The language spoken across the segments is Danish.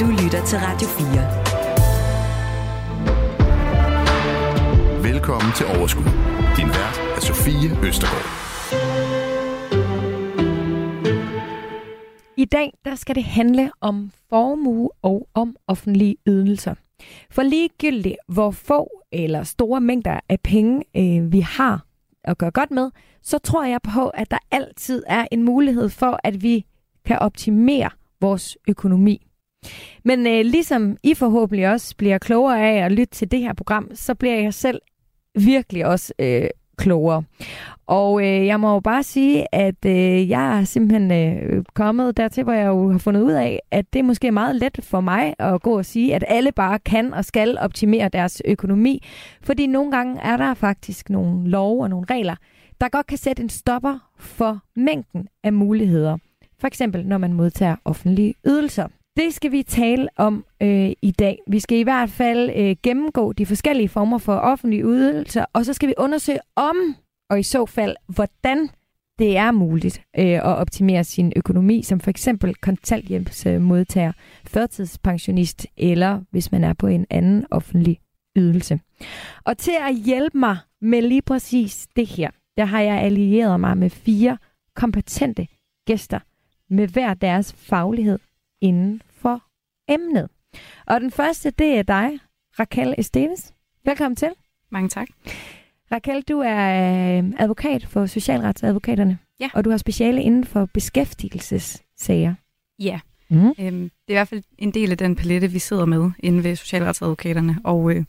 Du lytter til Radio 4. Velkommen til Overskud. Din vært er Sofie Østergaard. I dag der skal det handle om formue og om offentlige ydelser. For ligegyldigt hvor få eller store mængder af penge øh, vi har at gøre godt med, så tror jeg på, at der altid er en mulighed for, at vi kan optimere vores økonomi. Men øh, ligesom I forhåbentlig også bliver klogere af at lytte til det her program, så bliver jeg selv virkelig også øh, klogere. Og øh, jeg må jo bare sige, at øh, jeg er simpelthen øh, kommet dertil, hvor jeg jo har fundet ud af, at det er måske meget let for mig at gå og sige, at alle bare kan og skal optimere deres økonomi. Fordi nogle gange er der faktisk nogle love og nogle regler, der godt kan sætte en stopper for mængden af muligheder. For eksempel når man modtager offentlige ydelser. Det skal vi tale om øh, i dag. Vi skal i hvert fald øh, gennemgå de forskellige former for offentlige ydelser, og så skal vi undersøge om, og i så fald, hvordan det er muligt øh, at optimere sin økonomi, som for eksempel kontanthjælpsmodtager, førtidspensionist, eller hvis man er på en anden offentlig ydelse. Og til at hjælpe mig med lige præcis det her, der har jeg allieret mig med fire kompetente gæster med hver deres faglighed inden for emnet. Og den første, det er dig, Raquel Esteves. Velkommen til. Mange tak. Raquel, du er øh, advokat for Socialretsadvokaterne. Ja. Og du har speciale inden for beskæftigelsessager. Ja. Mm. Øhm, det er i hvert fald en del af den palette, vi sidder med inde ved Socialretsadvokaterne. Og, øh,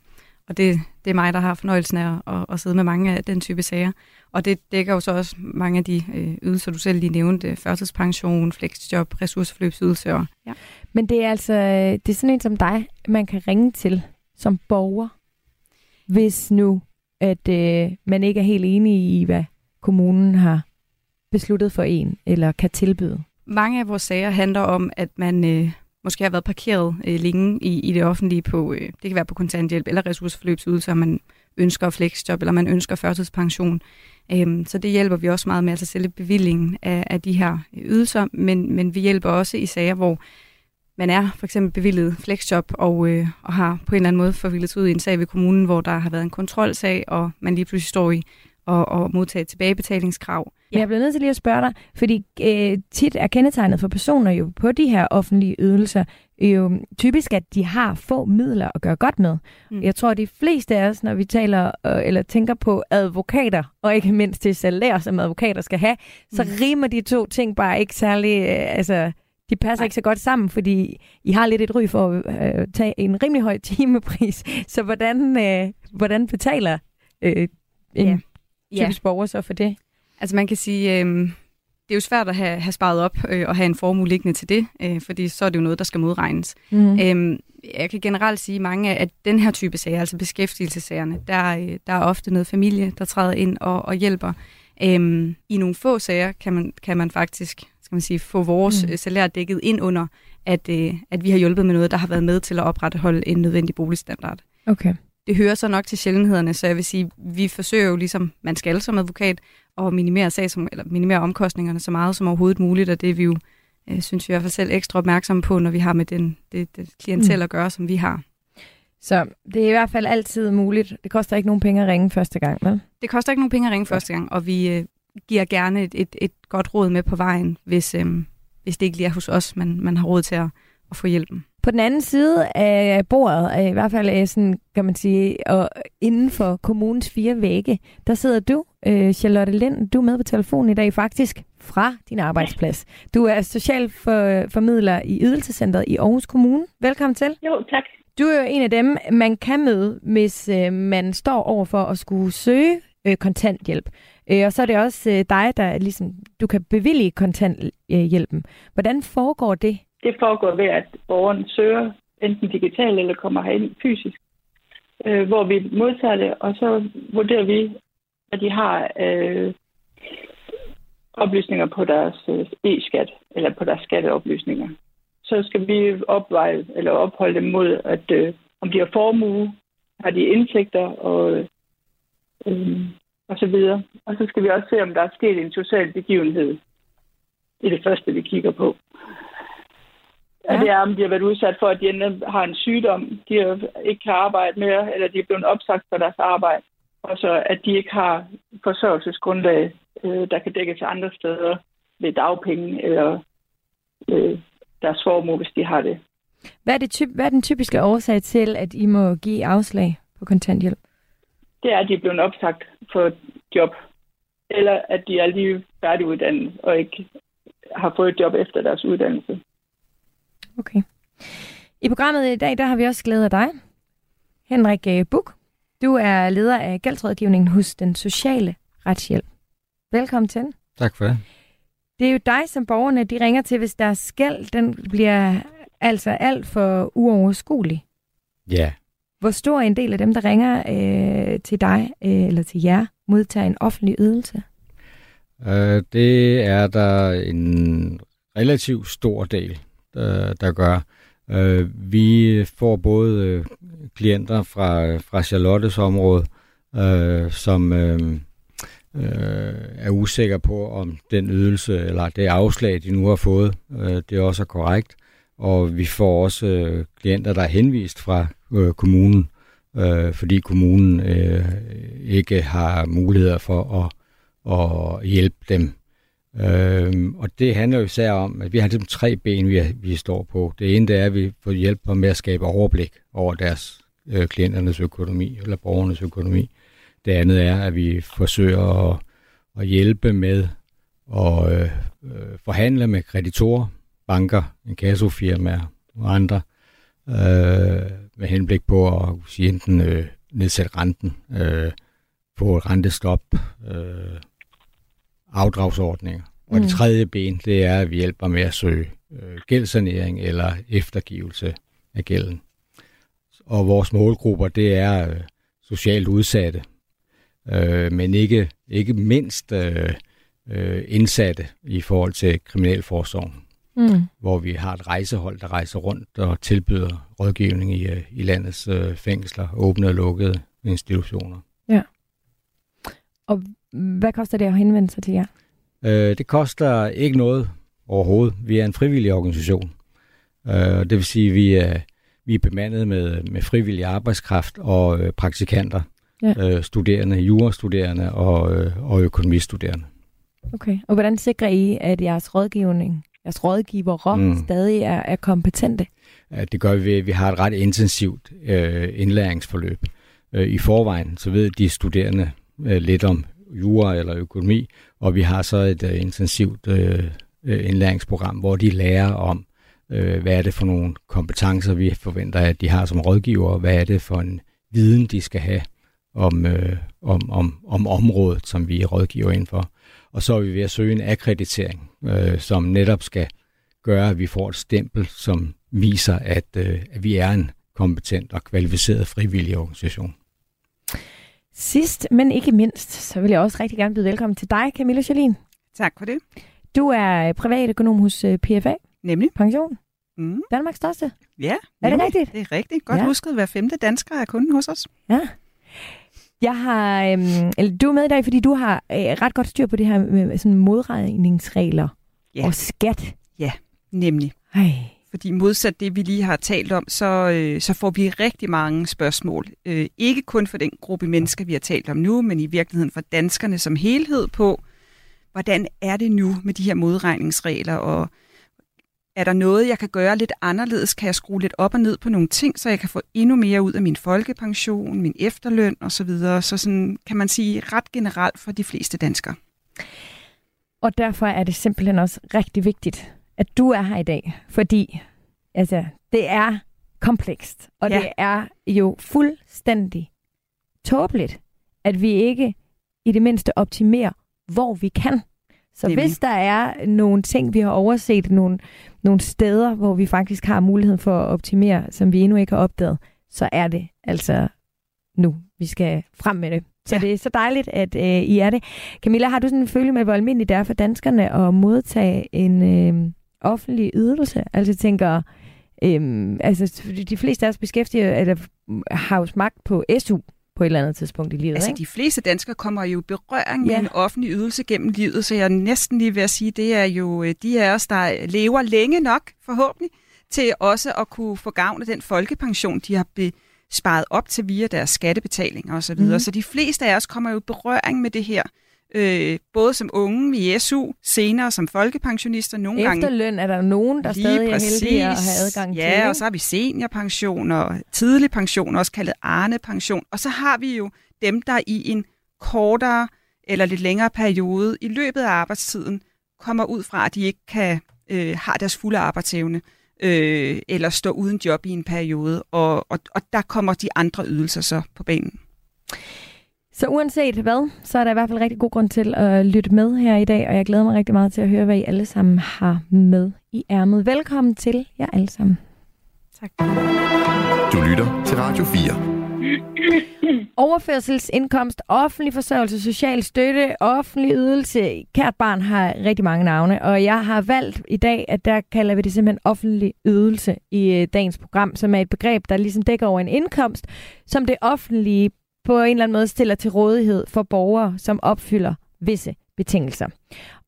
og det, det er mig, der har fornøjelsen af at, at sidde med mange af den type sager. Og det dækker jo så også mange af de øh, ydelser, du selv lige nævnte. Førtidspension, flexjob, ressourceforløbsydelse. Og, ja. Men det er altså øh, det er sådan en som dig, man kan ringe til som borger, hvis nu at øh, man ikke er helt enig i, hvad kommunen har besluttet for en, eller kan tilbyde? Mange af vores sager handler om, at man øh, måske har været parkeret øh, længe i, i det offentlige på, øh, det kan være på kontanthjælp eller ressourceforløbsydelse, man ønsker flexjob, eller man ønsker førtidspension. Øhm, så det hjælper vi også meget med, altså selve bevillingen af, af de her ydelser, men, men vi hjælper også i sager, hvor man er for eksempel bevillet flexjob og, øh, og har på en eller anden måde forvildet ud i en sag ved kommunen, hvor der har været en kontrolsag, og man lige pludselig står i og, og modtage tilbagebetalingskrav. Ja. Jeg bliver nødt til lige at spørge dig, fordi øh, tit er kendetegnet for personer jo på de her offentlige ydelser jo typisk, at de har få midler at gøre godt med. Mm. Jeg tror, at de fleste af os, når vi taler øh, eller tænker på advokater, og ikke mindst det salær, som advokater skal have, så mm. rimer de to ting bare ikke særlig... Øh, altså, de passer Nej. ikke så godt sammen, fordi I har lidt et ry for at øh, tage en rimelig høj timepris. Så hvordan, øh, hvordan betaler øh, en ja. typisk ja. borger så for det? Altså man kan sige, øh, det er jo svært at have, have sparet op øh, og have en formue liggende til det, øh, fordi så er det jo noget, der skal modregnes. Mm. Øh, jeg kan generelt sige, at mange af den her type sager, altså beskæftigelsessagerne, der, øh, der er ofte noget familie, der træder ind og, og hjælper. Øh, I nogle få sager kan man, kan man faktisk skal man sige, få vores mm. salær dækket ind under, at, øh, at vi har hjulpet med noget, der har været med til at opretholde en nødvendig boligstandard. Okay. Det hører så nok til sjældenhederne, så jeg vil sige, vi forsøger jo ligesom man skal som advokat at minimere, sag som, eller minimere omkostningerne så meget som overhovedet muligt, og det er vi jo, øh, synes vi i hvert fald selv ekstra opmærksomme på, når vi har med den, det, det klientel mm. at gøre, som vi har. Så det er i hvert fald altid muligt. Det koster ikke nogen penge at ringe første gang, vel? Det koster ikke nogen penge at ringe første gang, og vi, øh, giver gerne et, et, et godt råd med på vejen, hvis, øhm, hvis det ikke lige er hos os, man, man har råd til at, at få hjælpen. På den anden side af bordet, i hvert fald er sådan, kan man sige, og inden for kommunens fire vægge, der sidder du, øh, Charlotte Lind, du er med på telefonen i dag faktisk fra din arbejdsplads. Du er socialformidler i Ydelsescentret i Aarhus Kommune. Velkommen til. Jo, tak. Du er jo en af dem, man kan møde, hvis øh, man står over for at skulle søge øh, kontanthjælp. Øh, og så er det også øh, dig, der ligesom, du kan bevilge kontanthjælpen. Hvordan foregår det? Det foregår ved, at borgeren søger enten digitalt eller kommer herind fysisk, øh, hvor vi modtager det, og så vurderer vi, at de har øh, oplysninger på deres øh, e-skat, eller på deres skatteoplysninger. Så skal vi opveje, eller opholde dem mod, at øh, om de har formue, har de indtægter, og øh, og så videre. Og så skal vi også se, om der er sket en social begivenhed. Det er det første, vi kigger på. Ja. Det er, om de har været udsat for, at de enten har en sygdom, de ikke kan arbejde mere, eller de er blevet opsagt for deres arbejde. Og så at de ikke har forsørgelsesgrundlag, øh, der kan dække til andre steder ved dagpenge eller øh, deres formue, hvis de har det. Hvad er, det typ, hvad er den typiske årsag til, at I må give afslag på kontanthjælp? Det er, at de er blevet opsagt for job, eller at de er lige færdiguddannet og ikke har fået et job efter deres uddannelse. Okay. I programmet i dag, der har vi også glædet af dig, Henrik øh, Buk. Du er leder af gældsrådgivningen hos Den Sociale Retshjælp. Velkommen til. Tak for det. Det er jo dig, som borgerne de ringer til, hvis deres skæld den bliver altså alt for uoverskuelig. Ja. Hvor stor en del af dem, der ringer øh, til dig øh, eller til jer, modtager en offentlig ydelse? Øh, det er der en relativt stor del, der, der gør. Øh, vi får både øh, klienter fra, fra Charlottes område, øh, som øh, øh, er usikre på, om den ydelse eller det afslag, de nu har fået, øh, det også er korrekt. Og vi får også øh, klienter, der er henvist fra øh, kommunen, øh, fordi kommunen øh, ikke har muligheder for at, at hjælpe dem. Øh, og det handler jo især om, at vi har ligesom tre ben, vi, vi står på. Det ene det er, at vi får hjælp med at skabe overblik over deres øh, klienternes økonomi, eller borgernes økonomi. Det andet er, at vi forsøger at, at hjælpe med at øh, øh forhandle med kreditorer, banker, inkassofirmaer og andre, øh, med henblik på at sige enten øh, nedsætte renten, øh, få et rentestop, øh, afdragsordninger. Og mm. det tredje ben, det er, at vi hjælper med at søge øh, gældsanering eller eftergivelse af gælden. Og vores målgrupper, det er øh, socialt udsatte, øh, men ikke, ikke mindst øh, øh, indsatte i forhold til kriminalforsorgen mm. hvor vi har et rejsehold, der rejser rundt og tilbyder rådgivning i, øh, i landets øh, fængsler, åbne og lukkede institutioner. Ja. Og hvad koster det at henvende sig til jer? Øh, det koster ikke noget overhovedet. Vi er en frivillig organisation. Øh, det vil sige, at vi er, vi er bemandet med, med frivillig arbejdskraft og øh, praktikanter, ja. øh, studerende, jurastuderende og, øh, og økonomistuderende. Okay, og hvordan sikrer I, at jeres rådgivning jeres rådgivere mm. stadig er, er kompetente? Ja, det gør vi. Vi har et ret intensivt øh, indlæringsforløb. Øh, I forvejen, så ved de studerende øh, lidt om jura eller økonomi, og vi har så et øh, intensivt øh, øh indlæringsprogram, hvor de lærer om, øh, hvad er det for nogle kompetencer, vi forventer, at de har som rådgiver, hvad er det for en viden, de skal have om, øh, om, om, om området, som vi rådgiver inden for. Og så er vi ved at søge en akkreditering, øh, som netop skal gøre, at vi får et stempel, som viser, at, øh, at vi er en kompetent og kvalificeret frivillig organisation. Sidst, men ikke mindst, så vil jeg også rigtig gerne byde velkommen til dig, Camilla Jolien. Tak for det. Du er privatøkonom hos øh, PFA. Nemlig. Pension. Mm. Danmarks største. Ja. Er det rigtigt? Det er rigtigt. Godt ja. husket, hver femte dansker er kunden hos os. Ja. Jeg har, øhm, eller du er med i dag, fordi du har øh, ret godt styr på det her med sådan modregningsregler ja. og skat. Ja, nemlig. Ej. Fordi modsat det, vi lige har talt om, så, øh, så får vi rigtig mange spørgsmål. Øh, ikke kun for den gruppe mennesker, vi har talt om nu, men i virkeligheden for danskerne som helhed på, hvordan er det nu med de her modregningsregler, og er der noget, jeg kan gøre lidt anderledes? Kan jeg skrue lidt op og ned på nogle ting, så jeg kan få endnu mere ud af min folkepension, min efterløn osv.? Så sådan kan man sige ret generelt for de fleste danskere. Og derfor er det simpelthen også rigtig vigtigt, at du er her i dag, fordi altså, det er komplekst, og ja. det er jo fuldstændig tåbeligt, at vi ikke i det mindste optimerer, hvor vi kan. Så Nemlig. hvis der er nogle ting, vi har overset, nogle, nogle steder, hvor vi faktisk har mulighed for at optimere, som vi endnu ikke har opdaget, så er det altså nu, vi skal frem med det. Så ja. det er så dejligt, at øh, I er det. Camilla, har du sådan en følelse med, hvor almindeligt det er for danskerne at modtage en øh, offentlig ydelse? Altså tænker, øh, altså de fleste af os beskæftiger, eller har jo smagt på SU på et eller andet tidspunkt i livet. Altså, ikke? de fleste danskere kommer jo i berøring ja. med en offentlig ydelse gennem livet, så jeg er næsten lige ved at sige, det er jo øh, de af os, der lever længe nok, forhåbentlig, til også at kunne få gavn af den folkepension, de har be- sparet op til via deres skattebetalinger osv. Mm. Så de fleste af os kommer jo i berøring med det her, øh, både som unge i SU, senere som folkepensionister, nogle gange... Efterløn er der nogen, der stadig præcis. er heldige at have adgang til. Ja, og så har vi seniorpension og tidlig pension, også kaldet Arne-pension. Og så har vi jo dem, der i en kortere eller lidt længere periode i løbet af arbejdstiden kommer ud fra, at de ikke kan øh, har deres fulde arbejdsevne øh, eller stå uden job i en periode. Og, og, og der kommer de andre ydelser så på banen. Så uanset hvad, så er der i hvert fald rigtig god grund til at lytte med her i dag, og jeg glæder mig rigtig meget til at høre, hvad I alle sammen har med i ærmet. Velkommen til jer alle sammen. Tak. Du lytter til Radio 4. Overførselsindkomst, offentlig forsørgelse, social støtte, offentlig ydelse. Kært barn har rigtig mange navne, og jeg har valgt i dag, at der kalder vi det simpelthen offentlig ydelse i øh, dagens program, som er et begreb, der ligesom dækker over en indkomst, som det offentlige på en eller anden måde stiller til rådighed for borgere, som opfylder visse betingelser.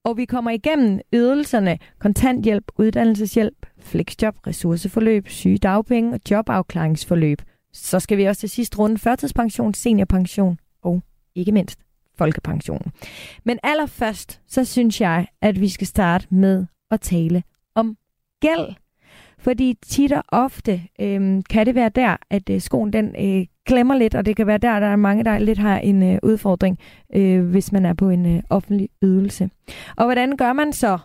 Og vi kommer igennem ydelserne kontanthjælp, uddannelseshjælp, fleksjob, ressourceforløb, sygedagpenge og jobafklaringsforløb. Så skal vi også til sidst runde førtidspension, seniorpension og ikke mindst folkepension. Men allerførst, så synes jeg, at vi skal starte med at tale om gæld. Fordi tit og ofte øh, kan det være der, at øh, skoen den øh, klemmer lidt, og det kan være der, der er mange, der lidt har en øh, udfordring, øh, hvis man er på en øh, offentlig ydelse. Og hvordan gør man så,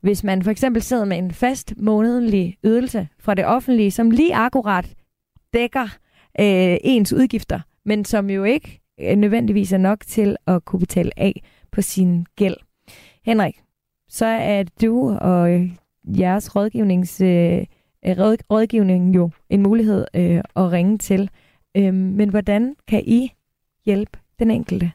hvis man for eksempel sidder med en fast månedlig ydelse fra det offentlige, som lige akkurat dækker øh, ens udgifter, men som jo ikke øh, nødvendigvis er nok til at kunne betale af på sin gæld. Henrik, så er du og øh, jeres rådgivnings, øh, råd, rådgivning jo en mulighed øh, at ringe til. Øh, men hvordan kan I hjælpe den enkelte?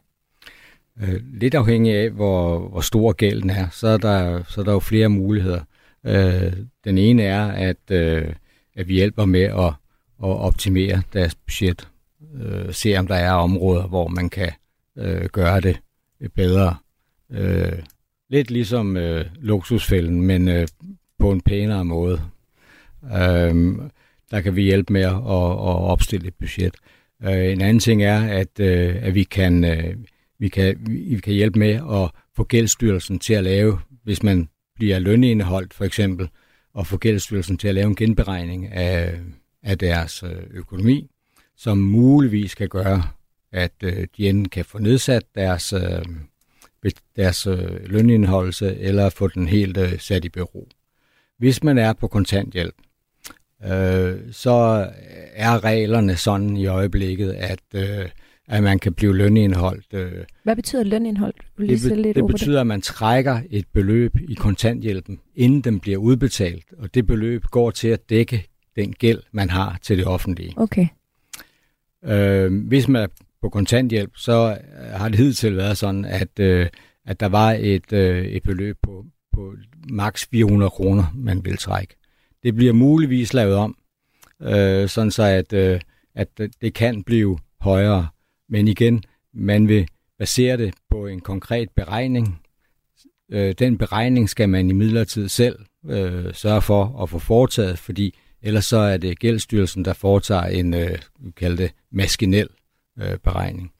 Øh, lidt afhængig af, hvor, hvor stor gælden er, så er der, så er der jo flere muligheder. Øh, den ene er, at, øh, at vi hjælper med at, at optimere deres budget. Øh, se om der er områder, hvor man kan øh, gøre det bedre. Øh, lidt ligesom øh, luksusfælden, men øh, på en pænere måde. Øh, der kan vi hjælpe med at, at opstille et budget. Øh, en anden ting er, at, øh, at vi kan... Øh, vi kan, vi kan hjælpe med at få gældsstyrelsen til at lave, hvis man bliver lønindeholdt for eksempel, og få gældsstyrelsen til at lave en genberegning af, af deres øh, økonomi, som muligvis kan gøre, at øh, de enten kan få nedsat deres, øh, deres lønindeholdelse, eller få den helt sat i bero. Hvis man er på kontanthjælp, så er reglerne sådan i øjeblikket, at at man kan blive lønindholdt. Øh. Hvad betyder lønindhold? Vil det, be- lidt det betyder, det? at man trækker et beløb i kontanthjælpen, inden den bliver udbetalt, og det beløb går til at dække den gæld, man har til det offentlige. Okay. Øh, hvis man er på kontanthjælp, så har det hidtil været sådan, at, øh, at der var et, øh, et beløb på, på maks 400 kroner, man vil trække. Det bliver muligvis lavet om, øh, sådan så at, øh, at det kan blive højere. Men igen, man vil basere det på en konkret beregning. Øh, den beregning skal man i midlertid selv øh, sørge for at få foretaget, fordi ellers så er det gældsstyrelsen, der foretager en, øh, vi det, maskinel øh, beregning.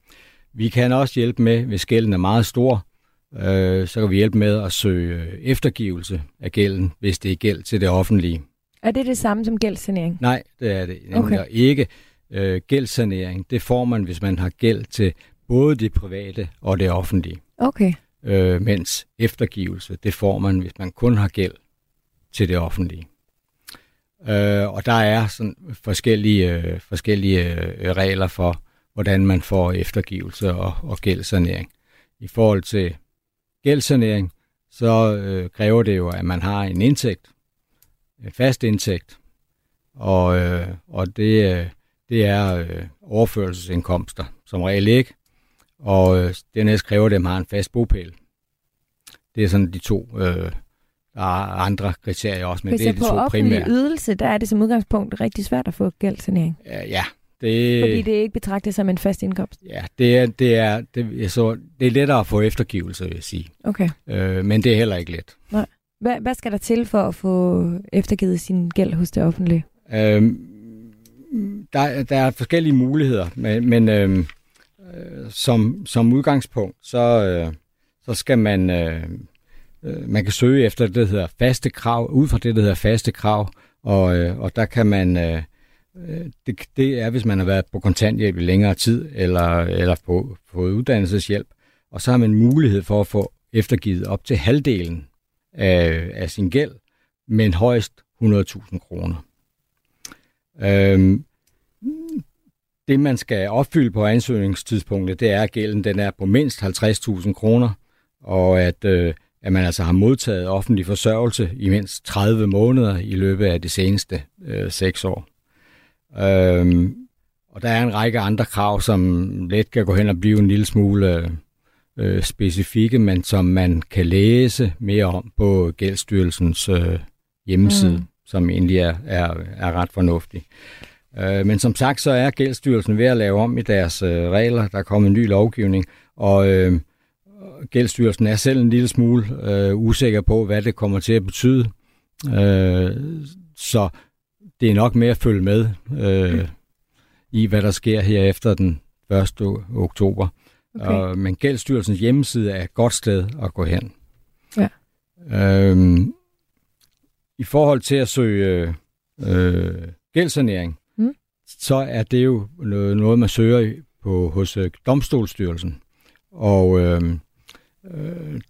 Vi kan også hjælpe med, hvis gælden er meget stor, øh, så kan vi hjælpe med at søge eftergivelse af gælden, hvis det er gæld til det offentlige. Er det det samme som gældssanering? Nej, det er det okay. ikke øh, gældssanering, det får man, hvis man har gæld til både det private og det offentlige. Okay. Øh, mens eftergivelse, det får man, hvis man kun har gæld til det offentlige. Øh, og der er sådan forskellige, øh, forskellige øh, regler for, hvordan man får eftergivelse og, og gældssanering. I forhold til gældssanering, så øh, kræver det jo, at man har en indtægt, en fast indtægt, og, øh, og det, øh, det er øh, overførselsindkomster, som regel ikke. Og øh, dernæst kræver det, at man har en fast bopæl. Det er sådan de to, øh, der er andre kriterier også, men Hvis det er de to på primære. ydelse, der er det som udgangspunkt rigtig svært at få gældsanering. Ja, ja det, Fordi det er ikke betragtet som en fast indkomst. Ja, det er, det er, det, så det er lettere at få eftergivelse, vil jeg sige. Okay. Øh, men det er heller ikke let. Nej. Hvad, hvad skal der til for at få eftergivet sin gæld hos det offentlige? Øhm, der, der er forskellige muligheder, men, men øhm, øh, som, som udgangspunkt, så, øh, så skal man, øh, øh, man kan søge efter det, der hedder faste krav, ud fra det, der hedder faste krav, og, øh, og der kan man, øh Øh, det, det er, hvis man har været på kontanthjælp i længere tid, eller, eller på, på uddannelseshjælp, og så har man mulighed for at få eftergivet op til halvdelen af, af sin gæld, men højst 100.000 kroner. Øhm, det, man skal opfylde på ansøgningstidspunktet, det er, at gælden den er på mindst 50.000 kroner, og at, øh, at man altså har modtaget offentlig forsørgelse i mindst 30 måneder i løbet af de seneste øh, 6 år. Øhm, og der er en række andre krav, som let kan gå hen og blive en lille smule øh, øh, specifikke, men som man kan læse mere om på Gældsstyrelsens øh, hjemmeside, mm. som egentlig er, er, er ret fornuftig. Øh, men som sagt, så er Gældsstyrelsen ved at lave om i deres øh, regler. Der er kommet en ny lovgivning, og øh, Gældsstyrelsen er selv en lille smule øh, usikker på, hvad det kommer til at betyde. Øh, så det er nok med at følge med øh, mm. i, hvad der sker her efter den 1. oktober. Okay. Og, men Gældsstyrelsens hjemmeside er et godt sted at gå hen. Ja. Øhm, I forhold til at søge øh, gældsanering, mm. så er det jo noget, noget man søger på hos øh, Domstolsstyrelsen. Og øh, øh,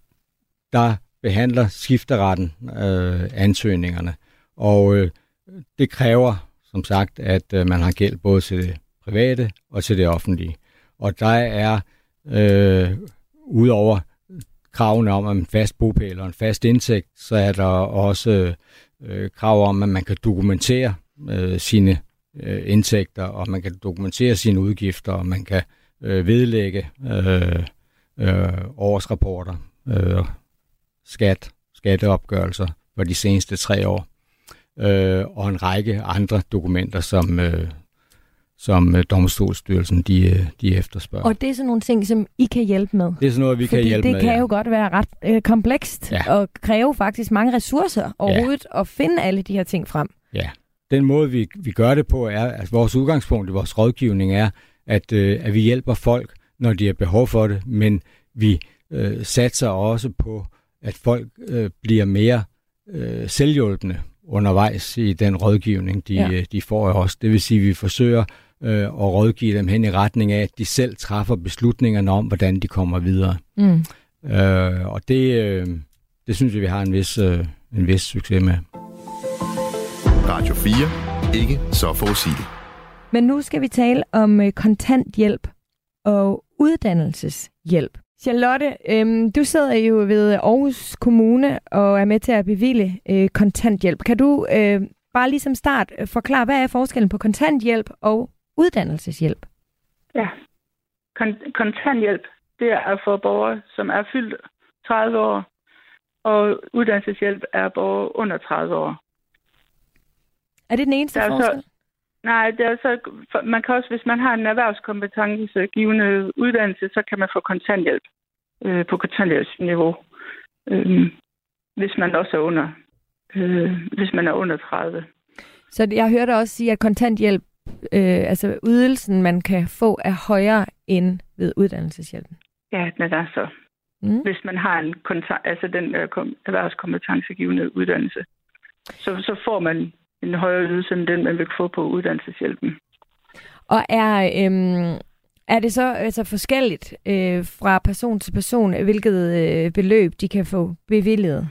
der behandler skifteretten øh, ansøgningerne. Og øh, det kræver, som sagt, at øh, man har gæld både til det private og til det offentlige. Og der er Øh, Udover kravene om en fast bopæl og en fast indtægt, så er der også øh, krav om, at man kan dokumentere øh, sine øh, indtægter, og man kan dokumentere sine udgifter, og man kan øh, vedlægge øh, øh, årsrapporter, øh, skat, skatteopgørelser for de seneste tre år, øh, og en række andre dokumenter, som, øh, som øh, domstolsstyrelsen de, øh, de efterspørger. Og det er sådan nogle ting, som I kan hjælpe med? Det er sådan noget, vi Fordi kan hjælpe det med, det kan ja. jo godt være ret øh, komplekst ja. og kræve faktisk mange ressourcer overhovedet ja. at finde alle de her ting frem. Ja, den måde vi, vi gør det på er, at vores udgangspunkt i vores rådgivning er, at, øh, at vi hjælper folk, når de har behov for det, men vi øh, satser også på, at folk øh, bliver mere øh, selvhjulpende undervejs i den rådgivning, de, ja. de får af os. Det vil sige, at vi forsøger øh, og rådgive dem hen i retning af, at de selv træffer beslutningerne om, hvordan de kommer videre. Mm. Øh, og det, øh, det synes jeg, vi har en vis, øh, en vis succes med. Radio 4. Ikke så forudsigeligt. Men nu skal vi tale om øh, kontanthjælp og uddannelseshjælp. Charlotte, øhm, du sidder jo ved Aarhus Kommune og er med til at bevilge øh, kontanthjælp. Kan du øh, bare ligesom start forklare, hvad er forskellen på kontanthjælp og uddannelseshjælp? Ja, Kon- kontanthjælp, det er for borgere, som er fyldt 30 år, og uddannelseshjælp er borgere under 30 år. Er det den eneste forskel? Så, nej, det er så, man kan også, hvis man har en erhvervskompetence givende uddannelse, så kan man få kontanthjælp øh, på kontanthjælpsniveau, øh, hvis man også er under, øh, hvis man er under 30. Så jeg hørte også sige, at kontanthjælp øh, altså ydelsen, man kan få, er højere end ved uddannelseshjælpen? Ja, den er så. Mm. Hvis man har en altså den øh, erhvervskompetencegivende uddannelse, så, så får man en højere ydelse end den, man vil få på uddannelseshjælpen. Og er, øhm, er det så altså forskelligt øh, fra person til person, hvilket øh, beløb de kan få bevilget?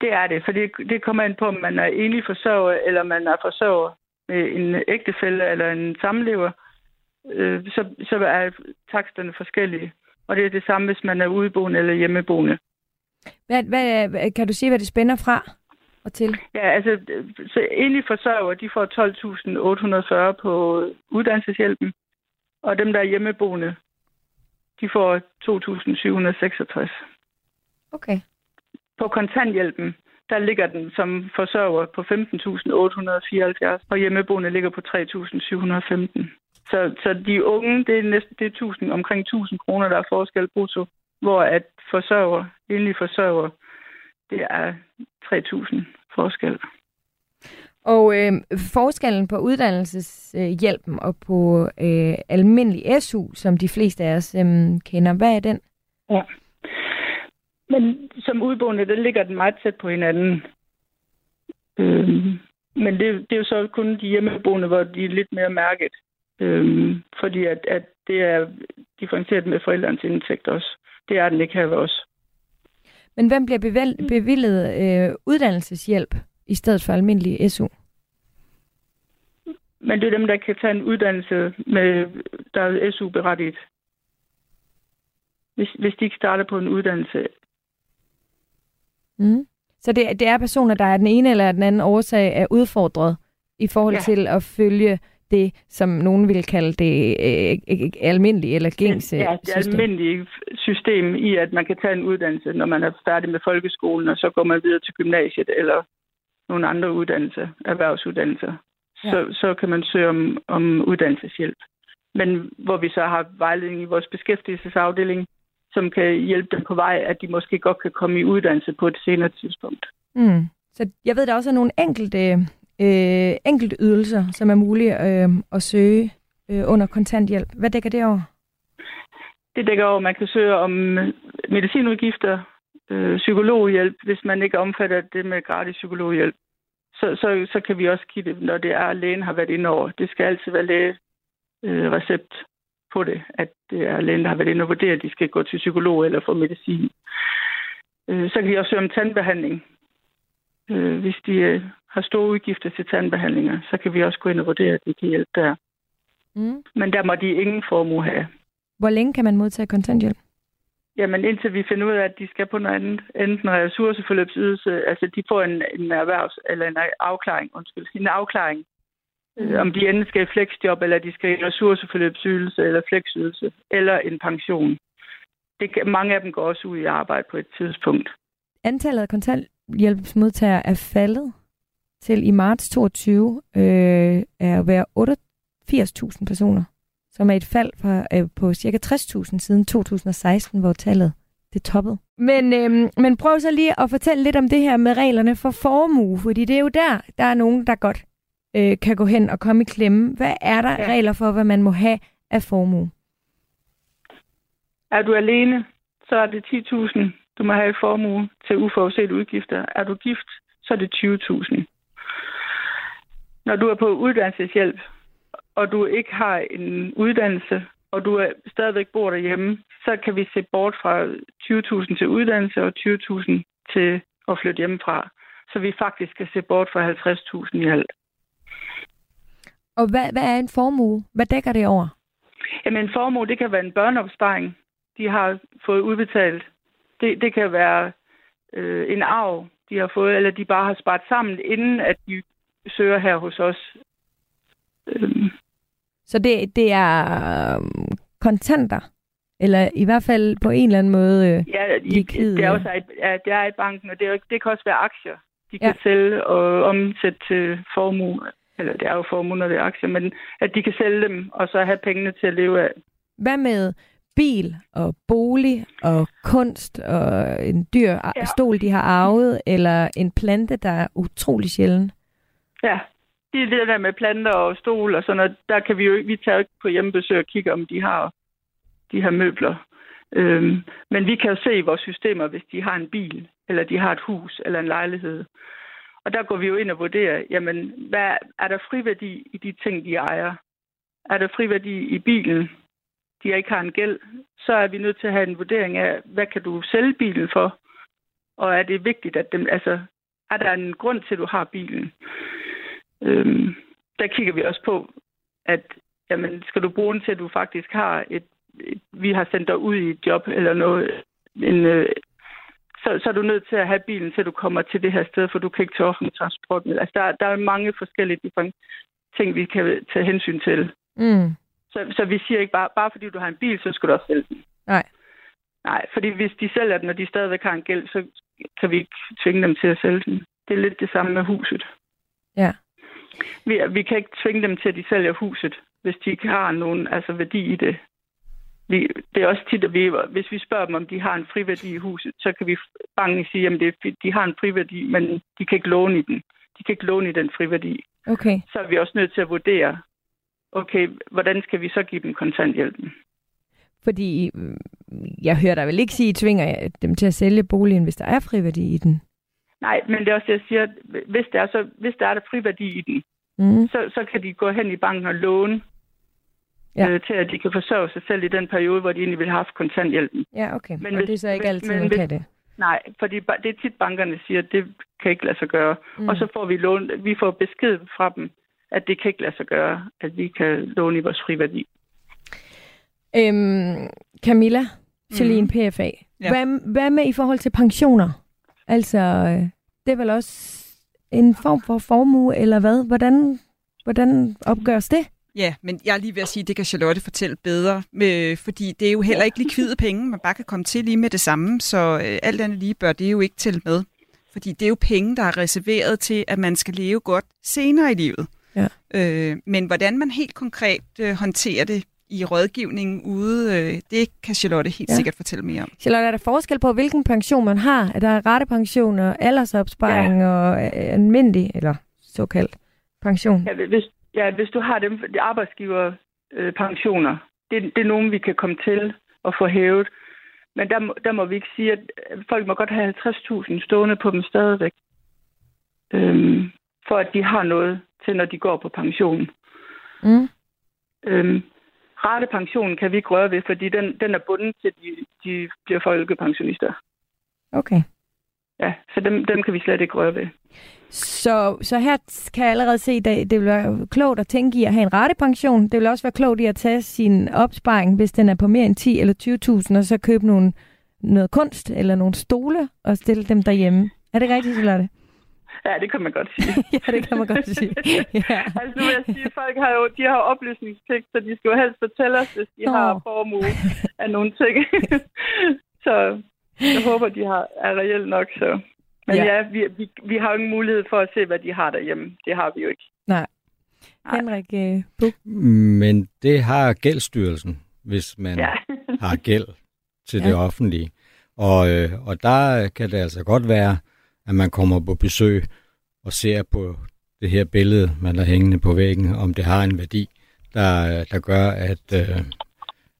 Det er det, for det, det kommer ind på, om man er enlig forsørger, eller man er forsørger med en ægtefælle eller en samlever, øh, så, så er taksterne forskellige. Og det er det samme, hvis man er udeboende eller hjemmeboende. Hvad, hvad, kan du sige, hvad det spænder fra og til? Ja, altså, så enlige forsørger, de får 12.840 på uddannelseshjælpen, og dem, der er hjemmeboende, de får 2.766. Okay. På kontanthjælpen, der ligger den som forsørger på 15.874, og hjemmeboende ligger på 3.715. Så, så de unge, det er, næsten, det er 1000, omkring 1000 kroner, der er forskel brutto, hvor at forsørger, enlige forsørger, det er 3.000 forskel. Og øh, forskellen på uddannelseshjælpen og på øh, almindelig SU, som de fleste af os øh, kender, hvad er den? Ja. Men som udboende, der ligger den meget tæt på hinanden. Øhm, men det, det er jo så kun de hjemmeboende, hvor de er lidt mere mærket. Øhm, fordi at, at det er differentieret med forældrenes indtægt også. Det er den ikke her ved os. Men hvem bliver bevæl- bevillet øh, uddannelseshjælp i stedet for almindelig SU? Men det er dem, der kan tage en uddannelse, med, der er SU-berettiget. Hvis, hvis de ikke starter på en uddannelse. Mm. Så det, det er personer, der er den ene eller den anden årsag er udfordret i forhold ja. til at følge det, som nogen vil kalde det øh, almindelige eller gængse Ja, det system. almindelige system i, at man kan tage en uddannelse, når man er færdig med folkeskolen, og så går man videre til gymnasiet eller nogle andre uddannelser, erhvervsuddannelser. Ja. Så, så kan man søge om, om uddannelseshjælp. Men hvor vi så har vejledning i vores beskæftigelsesafdeling, som kan hjælpe dem på vej, at de måske godt kan komme i uddannelse på et senere tidspunkt. Mm. Så jeg ved, der også er nogle enkelte, øh, enkelte ydelser, som er mulige øh, at søge øh, under kontanthjælp. Hvad dækker det over? Det dækker over, at man kan søge om medicinudgifter, øh, psykologhjælp, hvis man ikke omfatter det med gratis psykologhjælp. Så, så, så kan vi også give det, når det er, at lægen har været inde over. Det skal altid være læge øh, recept på det, at det er lægen, der har været inde og vurdere, at de skal gå til psykolog eller få medicin. Øh, så kan de også søge om tandbehandling. Øh, hvis de øh, har store udgifter til tandbehandlinger, så kan vi også gå ind og vurdere, at de kan hjælpe der. Mm. Men der må de ingen formue have. Hvor længe kan man modtage kontanthjælp? Jamen indtil vi finder ud af, at de skal på noget andet, enten ressourceforløbsydelse, altså de får en, en erhvervs- eller en afklaring, undskyld, en afklaring, mm. om de enten skal i flexjob, eller de skal i ressourceforløbsydelse, eller flexydelse, eller en pension. Det, mange af dem går også ud i arbejde på et tidspunkt. Antallet af kontanthjælpsmodtagere er faldet til i marts 22 øh, er at være 88.000 personer, som er et fald fra, øh, på ca. 60.000 siden 2016, hvor tallet det toppede. Men, øh, men prøv så lige at fortælle lidt om det her med reglerne for formue, fordi det er jo der, der er nogen, der godt øh, kan gå hen og komme i klemme. Hvad er der. Ja. regler for, hvad man må have af formue? Er du alene, så er det 10.000, du må have formue til uforudsete udgifter. Er du gift, så er det 20.000. Når du er på uddannelseshjælp, og du ikke har en uddannelse, og du er, stadigvæk bor derhjemme, så kan vi se bort fra 20.000 til uddannelse og 20.000 til at flytte hjemmefra. Så vi faktisk skal se bort fra 50.000 i alt. Og hvad, hvad er en formue? Hvad dækker det over? Jamen en formue, det kan være en børneopsparing, de har fået udbetalt. Det, det kan være øh, en arv, de har fået, eller de bare har sparet sammen, inden at de søger her hos os. Øhm, Så det, det er øhm, kontanter? Eller i hvert fald på en eller anden måde... Øh, ja, i, Likvide. det er også et, ja, det er i banken, og det, er, det kan også være aktier, de kan Ja. sælge og omsætte til formue. Eller det er jo formue, når det er aktier, men at de kan sælge dem, og så have pengene til at leve af. hvad med bil og bolig og kunst og en dyr ja. Stol, de har arvet, eller en plante, der er utrolig sjælden? Ja, det er det der med planter og stol og sådan noget. Der kan vi jo vi tager ikke på hjemmebesøg og kigger, om de har de her møbler. Øhm, men vi kan jo se i vores systemer, hvis de har en bil, eller de har et hus, eller en lejlighed. Og der går vi jo ind og vurderer, jamen, hvad, er der friværdi i de ting, de ejer? Er der friværdi i bilen, de ikke har en gæld? Så er vi nødt til at have en vurdering af, hvad kan du sælge bilen for? Og er det vigtigt, at dem, altså, er der en grund til, at du har bilen? Øhm, der kigger vi også på, at jamen, skal du bruge den til, at du faktisk har et, et vi har sendt dig ud i et job eller noget, en, øh, så, så er du nødt til at have bilen, til du kommer til det her sted, for du kan ikke tage offentlig transport. Altså, der, der er mange forskellige ting, vi kan tage hensyn til. Mm. Så, så vi siger ikke bare, bare fordi du har en bil, så skal du også sælge den. Nej. Nej, fordi hvis de sælger den, og de stadigvæk har en gæld, så kan vi ikke tvinge dem til at sælge den. Det er lidt det samme med huset. Ja. Vi, vi kan ikke tvinge dem til, at de sælger huset, hvis de ikke har nogen altså, værdi i det. vi, det er også tit, at vi, hvis vi spørger dem, om de har en friværdi i huset, så kan vi bange sige, at det, er- de har en friværdi, men de kan ikke låne i den. De kan ikke låne i den friværdi. Okay. Så er vi også nødt til at vurdere, okay, hvordan skal vi så give dem kontanthjælpen? Fordi mm, jeg hører dig vel ikke sige, at I tvinger dem til at sælge boligen, hvis der er friværdi i den? Nej, men det er også det, jeg siger, hvis der er, så, hvis der er der friværdi i den, Mm. så, så kan de gå hen i banken og låne Ja. øh, til, at de kan forsørge sig selv i den periode, hvor de egentlig ville have haft kontanthjælpen. Ja, okay. Men og hvis- det er så ikke altid, men man hvis- kan det. Nej, fordi det er tit bankerne siger, at det kan ikke lade sig gøre. Mm. Og så får vi, lån, vi får besked fra dem, at det kan ikke lade sig gøre, at vi kan låne i vores friværdi. Øhm, Camilla, Charlene mm. PFA. Ja. Hvad, hvad med i forhold til pensioner? Altså, øh, det er vel også en form for formue, eller hvad? Hvordan, hvordan opgøres det? Ja, men jeg er lige ved at sige, at det kan Charlotte fortælle bedre, med, fordi det er jo heller ikke likvide penge, man bare kan komme til lige med det samme, så øh, alt andet lige bør det jo ikke tælle med. Fordi det er jo penge, der er reserveret til, at man skal leve godt senere i livet. Ja. Øh, men hvordan man helt konkret øh, håndterer det i rådgivningen ude, øh, det kan Charlotte helt Ja. sikkert fortælle mere om. Charlotte, er der forskel på, hvilken pension man har? Er der rettepension og aldersopsparing ja. og øh, almindelig, eller såkaldt pension? Ja, hvis, ja, hvis du har dem, de arbejdsgiver øh, pensioner, det, det er nogen, vi kan komme til at få hævet. Men der, må- der må vi ikke sige, at folk må godt have 50.000 stående på dem stadigvæk. Øhm, for at de har noget til, når de går på pension. Mm. Øhm, ratepensionen kan vi ikke røre ved, fordi den, den er bundet til, de, de bliver folkepensionister. Okay. Ja, så dem, dem kan vi slet ikke røre ved. Så, så her kan jeg allerede se, at det vil være klogt at tænke i at have en rettepension. Det vil også være klogt i at tage sin opsparing, hvis den er på mere end 10 eller 20.000, og så købe nogle, noget kunst eller nogle stole og stille dem derhjemme. Er det rigtigt, Charlotte? Ja, det kan man godt sige. ja, det kan man godt sige. Ja. Altså nu vil jeg sige, at folk har jo de har oplysningspligt, så de skal jo helst fortælle os, hvis de Nå. har formue af nogle ting. så jeg håber, de har, er reelt nok. Så. Men Ja. ja, ja vi, vi, vi har jo ingen mulighed for at se, hvad de har derhjemme. Det har vi jo ikke. Nej. Nej. Henrik øh, Buk. Men det har gældsstyrelsen, hvis man Ja. har gæld til Ja. det offentlige. Og, øh, og der kan det altså godt være, at man kommer på besøg og ser på det her billede, man har hængende på væggen, om det har en værdi, der, der gør, at, øh,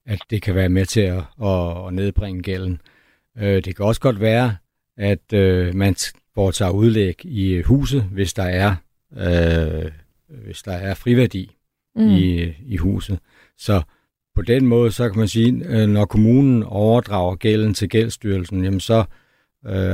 at det kan være med til at, at, at nedbringe gælden. Øh, det kan også godt være, at øh, man foretager udlæg i huset, hvis der er, øh, hvis der er friværdi mm. i, i huset. Så på den måde, så kan man sige, øh, når kommunen overdrager gælden til gældsstyrelsen, jamen så øh,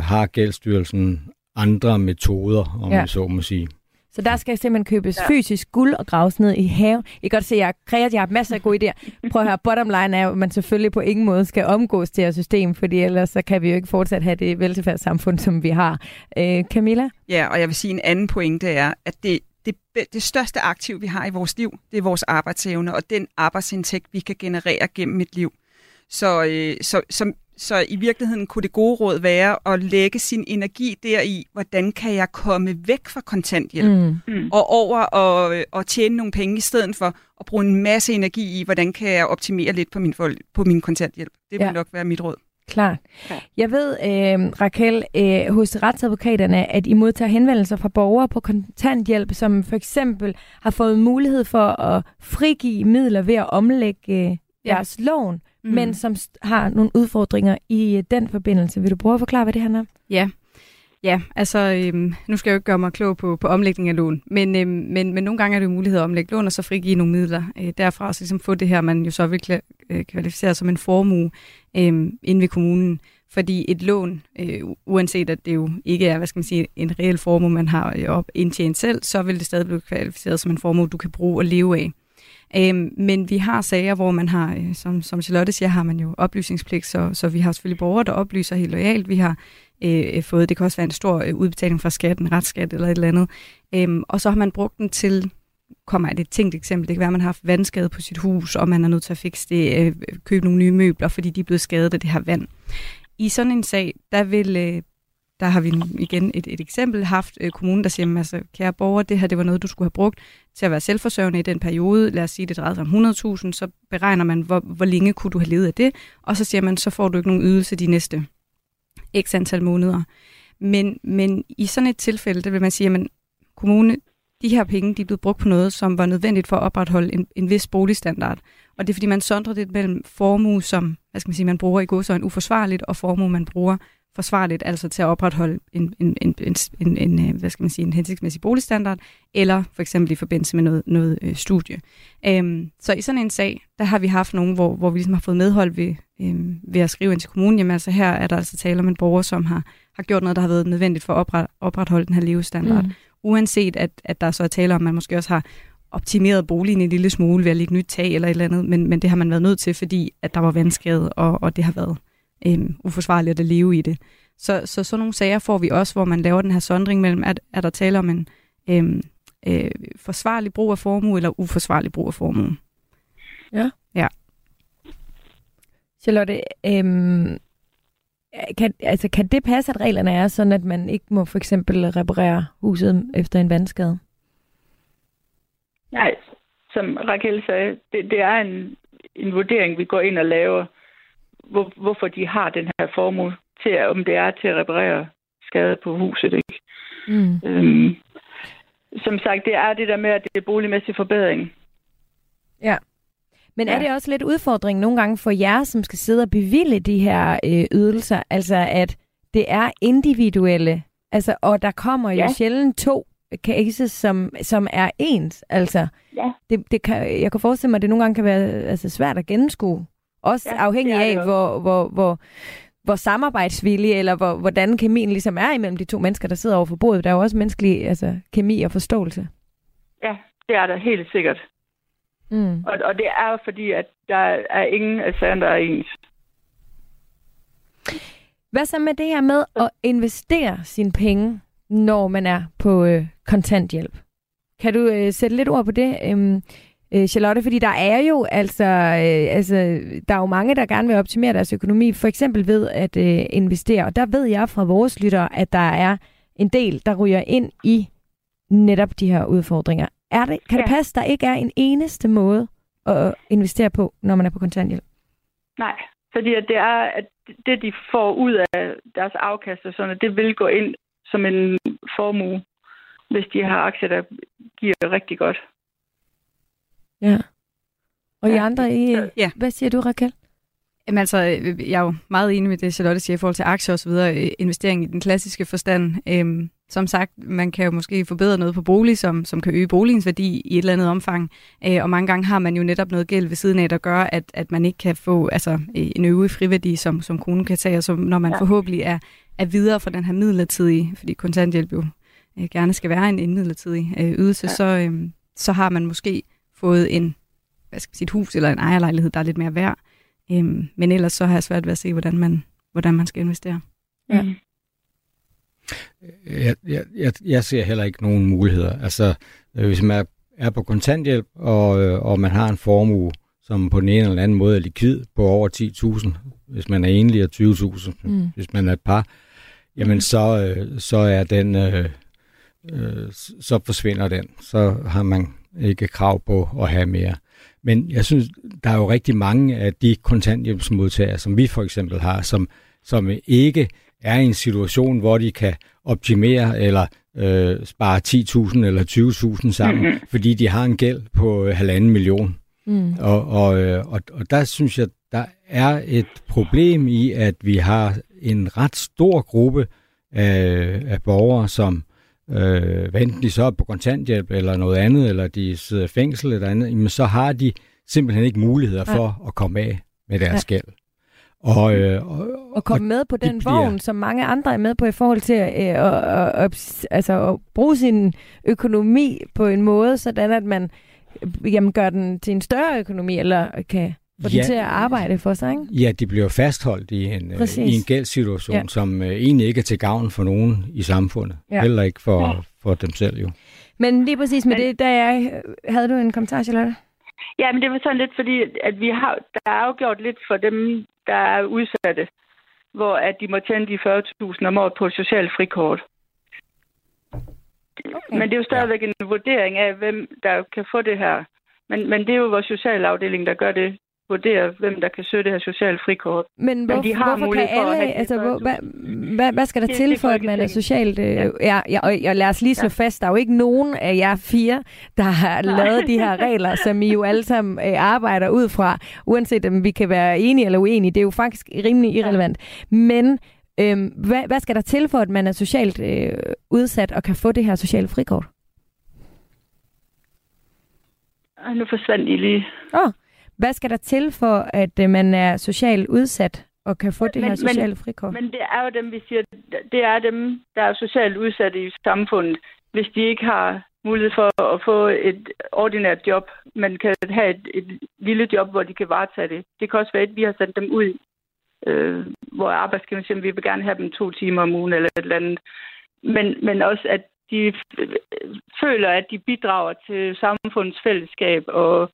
har gældsstyrelsen andre metoder, om Ja. man så må sige. Så der skal simpelthen købes ja. fysisk guld og graves ned i haven. I kan godt se, at jeg er kreativ, jeg har masser af gode idéer. Prøv at høre, bottom line er, at man selvfølgelig på ingen måde skal omgås det her system, fordi ellers så kan vi jo ikke fortsat have det velfærdssamfund, som vi har. Øh, Camilla? Ja, og jeg vil sige en anden pointe er, at det, det, det største aktiv, vi har i vores liv, det er vores arbejdsevne og den arbejdsindtægt, vi kan generere gennem et liv. Så, øh, så, så, så i virkeligheden kunne det gode råd være at lægge sin energi deri, hvordan kan jeg komme væk fra kontanthjælp, mm. Mm. og over og, øh, og tjene nogle penge i stedet for at bruge en masse energi i, hvordan kan jeg optimere lidt på min, på min kontanthjælp. Det vil Ja. nok være mit råd. Klart. Ja. Jeg ved, øh, Raquel, øh, hos retsadvokaterne, at I modtager henvendelser fra borgere på kontanthjælp, som for eksempel har fået mulighed for at frigive midler ved at omlægge øh, Ja. deres lån, mm. men som har nogle udfordringer i øh, den forbindelse. Vil du prøve at forklare, hvad det handler om? Ja, ja altså øhm, nu skal jeg jo ikke gøre mig klog på, på omlægning af lån, men, øhm, men, men nogle gange er det jo mulighed at omlægge lån og så frigive nogle midler øh, derfra, og så ligesom få det her, man jo så vil kla- øh, kvalificere som en formue øhm, inde ved kommunen. Fordi et lån, øh, uanset at det jo ikke er hvad skal man sige, en reel formue, man har øh, op indtjent selv, så vil det stadig blive kvalificeret som en formue, du kan bruge og leve af. Øhm, men vi har sager, hvor man har, øh, som, som Charlotte siger, har man jo oplysningspligt, så, så vi har selvfølgelig borgere, der oplyser helt lojalt. Vi har øh, fået, det kan også være en stor øh, udbetaling fra skatten, retsskat eller et eller andet. Øhm, og så har man brugt den til, kommer et tænkt eksempel, det kan være, at man har haft vandskade på sit hus, og man er nødt til at fikse det, øh, købe nogle nye møbler, fordi de er blevet skadet af det her vand. I sådan en sag, der vil øh, der har vi igen et, et eksempel haft øh, kommunen, der siger, altså, kære borger, det her det var noget, du skulle have brugt til at være selvforsørgende i den periode. Lad os sige, det drejede sig om 100.000, så beregner man, hvor, hvor længe kunne du have levet af det, og så siger man, så får du ikke nogen ydelse de næste x antal måneder. Men, men i sådan et tilfælde, der vil man sige, at kommune, de her penge, de er blevet brugt på noget, som var nødvendigt for at opretholde en, en vis boligstandard. Og det er fordi, man sondrer det mellem formue, som hvad skal man, sige, man bruger i godsøjne uforsvarligt, og formue, man bruger forsvarligt, altså til at opretholde en, en, en, en, en, en, hvad skal man sige, en hensigtsmæssig boligstandard, eller for eksempel i forbindelse med noget, noget øh, studie. Øhm, så i sådan en sag, der har vi haft nogen, hvor, hvor vi ligesom har fået medhold ved, øhm, ved at skrive ind til kommunen, jamen altså her er der altså tale om en borger, som har, har gjort noget, der har været nødvendigt for at opret, opretholde den her levestandard. Mm. Uanset at, at der så er tale om, at man måske også har optimeret boligen en lille smule ved at lægge nyt tag eller et eller andet, men, men det har man været nødt til, fordi at der var vandskade, og, og det har været øhm, uforsvarligt at leve i det. Så, så sådan nogle sager får vi også, hvor man laver den her sondring mellem, at, er der tale om en øhm, øh, forsvarlig brug af formue eller uforsvarlig brug af formue. Ja. Ja. Charlotte, øhm, kan, altså, kan det passe, at reglerne er sådan, at man ikke må for eksempel reparere huset efter en vandskade? Nej, som Raquel sagde, det, det er en, en vurdering, vi går ind og laver, hvor, hvorfor de har den her formue til, om det er til at reparere skade på huset. Ikke? Mm. Øhm, som sagt, det er det der med, at det er boligmæssig forbedring. Ja. Men ja. er det også lidt udfordring nogle gange for jer, som skal sidde og bevilge de her øh, ydelser? Altså, at det er individuelle, altså, og der kommer jo ja. sjældent to cases, som, som er ens. Altså, ja. det, det kan, jeg kan forestille mig, at det nogle gange kan være altså, svært at gennemskue. Også ja, afhængig af, hvor, hvor, hvor, hvor samarbejdsvillige, eller hvor, hvordan kemien ligesom er imellem de to mennesker, der sidder over for bordet. Der er jo også menneskelig altså, kemi og forståelse. Ja, det er der helt sikkert. Mm. Og, og det er fordi, at der er ingen af sagerne, der er ens. Hvad så med det her med at investere sine penge, når man er på øh, kontanthjælp? Kan du øh, sætte lidt ord på det? Øhm, øh, Charlotte, fordi der er jo altså, øh, altså, der er jo mange, der gerne vil optimere deres økonomi, for eksempel ved at øh, investere. Og der ved jeg fra vores lyttere, at der er en del, der ryger ind i netop de her udfordringer. Er det, kan ja. det passe, der ikke er en eneste måde at investere på, når man er på kontanthjælp? Nej, fordi at det er, at det, de får ud af deres afkast, og sådan, det vil gå ind som en formue, hvis de har aktier, der giver rigtig godt. Ja. Og ja. I andre, I, ja. hvad siger du, Raquel? Jamen altså, jeg er jo meget enig med det, Charlotte siger i forhold til aktier og så videre, investering i den klassiske forstand. Øhm, som sagt, man kan jo måske forbedre noget på bolig, som, som kan øge boligens værdi i et eller andet omfang. Øh, og mange gange har man jo netop noget gæld ved siden af, der gør, at, at man ikke kan få altså, en øvrig friværdi, som, som kronen kan tage, og som, når man ja. forhåbentlig er, er videre fra den her midlertidige, fordi kontanthjælp jo øh, gerne skal være en, en midlertidig øh, ydelse, ja. så, øh, så har man måske fået en, hvad skal sige, et hus eller en ejerlejlighed, der er lidt mere værd. Øhm, men ellers så har jeg svært ved at se, hvordan man, hvordan man skal investere. Ja. Mm. Jeg, jeg, jeg, jeg ser heller ikke nogen muligheder. Altså, øh, hvis man er, er på kontanthjælp, og, øh, og man har en formue, som på den ene eller anden måde er likvid på over 10.000, hvis man er enlig, og 20.000, mm. hvis man er et par, jamen så, øh, så er den, øh, øh, så forsvinder den. Så har man ikke krav på at have mere. Men jeg synes, der er jo rigtig mange af de kontanthjælpsmodtagere, som vi for eksempel har, som, som ikke er i en situation, hvor de kan optimere eller øh, spare 10.000 eller 20.000 sammen, mm-hmm. fordi de har en gæld på øh, halvanden million. Mm. Og, og, øh, og, og der synes jeg, der er et problem i, at vi har en ret stor gruppe af, af borgere, som øh, hvad enten de så er på kontanthjælp eller noget andet, eller de sidder i fængsel eller andet, jamen så har de simpelthen ikke muligheder for ja. at komme af med deres ja. gæld. Og, øh, og, og komme med på den bliver... vogn, som mange andre er med på i forhold til øh, at, at, at, altså at bruge sin økonomi på en måde, sådan at man jamen, gør den til en større økonomi, eller kan få ja, den til at arbejde for sig, ikke? Ja, de bliver fastholdt i en, øh, i en gældssituation, ja. som uh, egentlig ikke er til gavn for nogen i samfundet. Ja. Heller ikke for, ja. for dem selv, jo. Men lige præcis med det, der jeg, havde du en kommentar, Charlotte? Ja, men det var sådan lidt fordi, at vi har, der er afgjort lidt for dem, der er udsatte. hvor at de må tjene de 40.000 om året på et socialt frikort. Okay. Men det er jo stadigvæk en vurdering af, hvem der kan få det her. Men, men det er jo vores socialafdeling, der gør det. Vurderer, hvem der kan søge det her sociale frikort. Men, hvor, de har hvorfor kan at alle, altså, hvor, 40.000. hvad, hvad, hvad skal der Det- til det for, at man er socialt... Øh, Ja. ja. Ja, og, og lad os lige slå Ja. fast, der er jo ikke nogen af jer fire, der har Nej. lavet de her regler, som I jo alle sammen øh, arbejder ud fra, uanset om vi kan være enige eller uenige. Det er jo faktisk rimelig irrelevant. Men øhm, hvad, hvad skal der til for, at man er socialt øh, udsat og kan få det her sociale frikort? Ej, nu forsvandt I lige. Oh, hvad skal der til for, at øh, man er socialt udsat og kan få det Men- her men- sociale frikort? Men det er jo dem, vi siger, det er dem, der er socialt udsatte i samfundet, hvis de ikke har mulighed for at få et ordinært job, men kan have et, et lille job, hvor de kan varetage det. Det kan også være, at vi har sendt dem ud, øh, hvor arbejdsgiveren siger, at vi vil gerne have dem to timer om ugen eller et eller andet. Men, men også, at de føler, at de bidrager til samfundets fællesskab og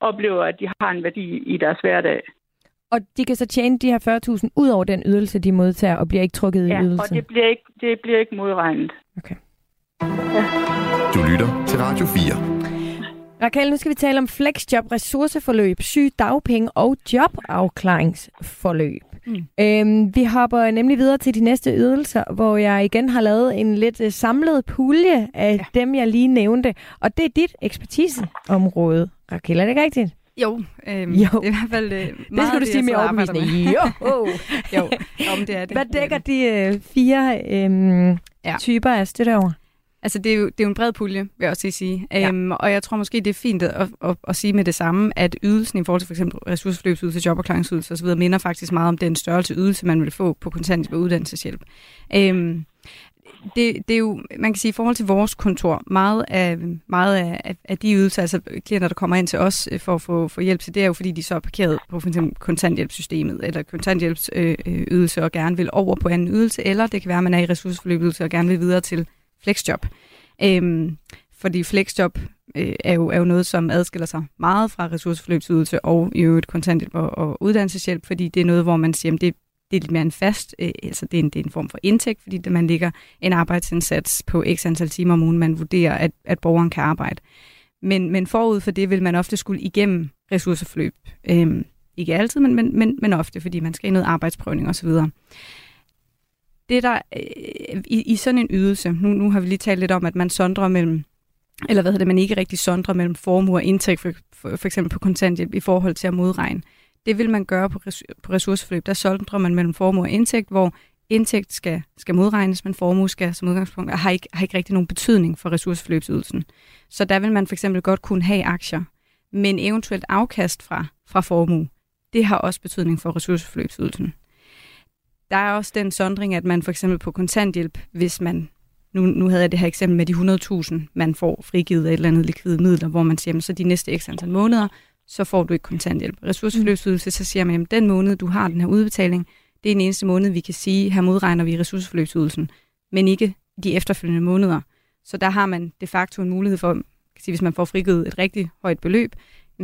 oplever, at de har en værdi i deres hverdag. Og de kan så tjene de her 40.000 ud over den ydelse, de modtager, og bliver ikke trukket i Ja, og det bliver ikke, det bliver ikke modregnet. Du lytter til Radio 4. Raquel, nu skal vi tale om flexjob, ressourceforløb, syg dagpenge og jobafklaringsforløb. Mm. Øhm, vi hopper nemlig videre til de næste ydelser, hvor jeg igen har lavet en lidt øh, samlet pulje af ja. dem, jeg lige nævnte. Og det er dit ekspertiseområde. Raquel, er det ikke rigtigt? Jo, øhm, Jo. det er i hvert fald øh, meget Det skal du af sige mere overbevisende. Jo! jo, jo men det er det. Hvad Det er dækker det. de øh, fire øhm, Ja. typer af støtte over? Altså, det er, jo, det er jo en bred pulje, vil jeg også sige. Ja. Øhm, og jeg tror måske, det er fint at, at, at sige med det samme, at ydelsen i forhold til for eksempel ressourceforløbsydelse, jobafklaringsydelse osv., minder faktisk meget om den størrelse ydelse, man vil få på kontanthjælp og uddannelseshjælp. Øhm, det, det er jo, man kan sige, i forhold til vores kontor, meget af, meget af, af- de ydelser, altså klienter, der kommer ind til os øh, for at få, få hjælp til, det er jo fordi, de så er parkeret på for eksempel kontanthjælpssystemet, eller kontanthjælpsydelse øh, ydelse og gerne vil over på anden ydelse, eller det kan være, at man er i ressourceforløbsydelse og gerne vil videre til flexjob. Øhm, fordi flexjob øh, er, jo, er jo noget, som adskiller sig meget fra ressourceforløbsydelse og i øvrigt kontanthjælp og, og uddannelseshjælp, fordi det er noget, hvor man siger, at det, det er lidt mere en fast, øh, altså det er, en, det er en form for indtægt, fordi det, man ligger en arbejdsindsats på x antal timer om ugen, man vurderer, at, at borgeren kan arbejde. Men, men forud for det vil man ofte skulle igennem ressourceforløb. Øhm, ikke altid, men, men, men, men ofte, fordi man skal i noget arbejdsprøvning osv. Det der øh, i, i sådan en ydelse, nu, nu har vi lige talt lidt om, at man sondrer mellem, eller hvad hedder det, man ikke rigtig sondrer mellem formue og indtægt, for, for, for eksempel på kontanthjælp, i forhold til at modregne. Det vil man gøre på, res, på ressourceforløb. Der sondrer man mellem formue og indtægt, hvor indtægt skal, skal modregnes, men formue skal som udgangspunkt har ikke, har ikke rigtig nogen betydning for ressourceforløbsydelsen. Så der vil man for eksempel godt kunne have aktier, men eventuelt afkast fra, fra formue, det har også betydning for ressourceforløbsydelsen. Der er også den sondring, at man for eksempel på kontanthjælp, hvis man, nu, nu havde jeg det her eksempel med de 100.000, man får frigivet af et eller andet likvide midler, hvor man siger, jamen, så de næste x antal måneder, så får du ikke kontanthjælp. Ressourceforløbsydelse, så siger man, at den måned, du har den her udbetaling, det er den eneste måned, vi kan sige, her modregner vi ressourceforløbsydelsen, men ikke de efterfølgende måneder. Så der har man de facto en mulighed for, kan sige, hvis man får frigivet et rigtig højt beløb,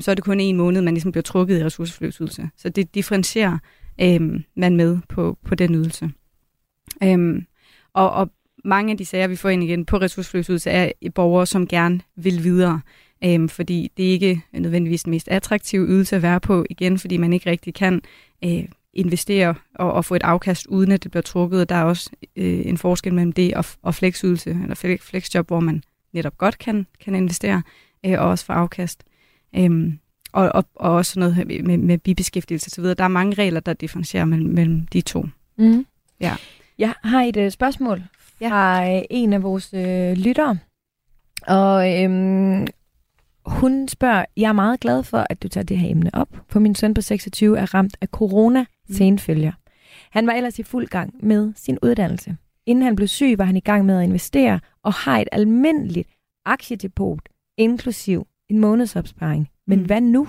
så er det kun en måned, man ligesom bliver trukket i ressourceforløbsydelse. Så det differentierer øh, man med på, på den ydelse. Øh, og, og mange af de sager, vi får ind igen på ressourceforløbsydelse, er borgere, som gerne vil videre. Øhm, fordi det er ikke nødvendigvis den mest attraktive ydelse at være på, igen, fordi man ikke rigtig kan øh, investere og, og få et afkast, uden at det bliver trukket. Der er også øh, en forskel mellem det og, og flexydelse, eller flexjob, hvor man netop godt kan, kan investere, øh, og også få afkast. Øhm, og, og, og også noget med, med, med bibeskæftigelse osv. Der er mange regler, der differentierer mellem, mellem de to. Mm. Ja. Jeg har et uh, spørgsmål Ja. fra uh, en af vores uh, lyttere. Og øhm, hun spørger, jeg er meget glad for, at du tager det her emne op, for min søn på 26 er ramt af corona senfølger. Han var ellers i fuld gang med sin uddannelse. Inden han blev syg, var han i gang med at investere og har et almindeligt aktiedepot, inklusiv en månedsopsparing. Men Mm. hvad nu?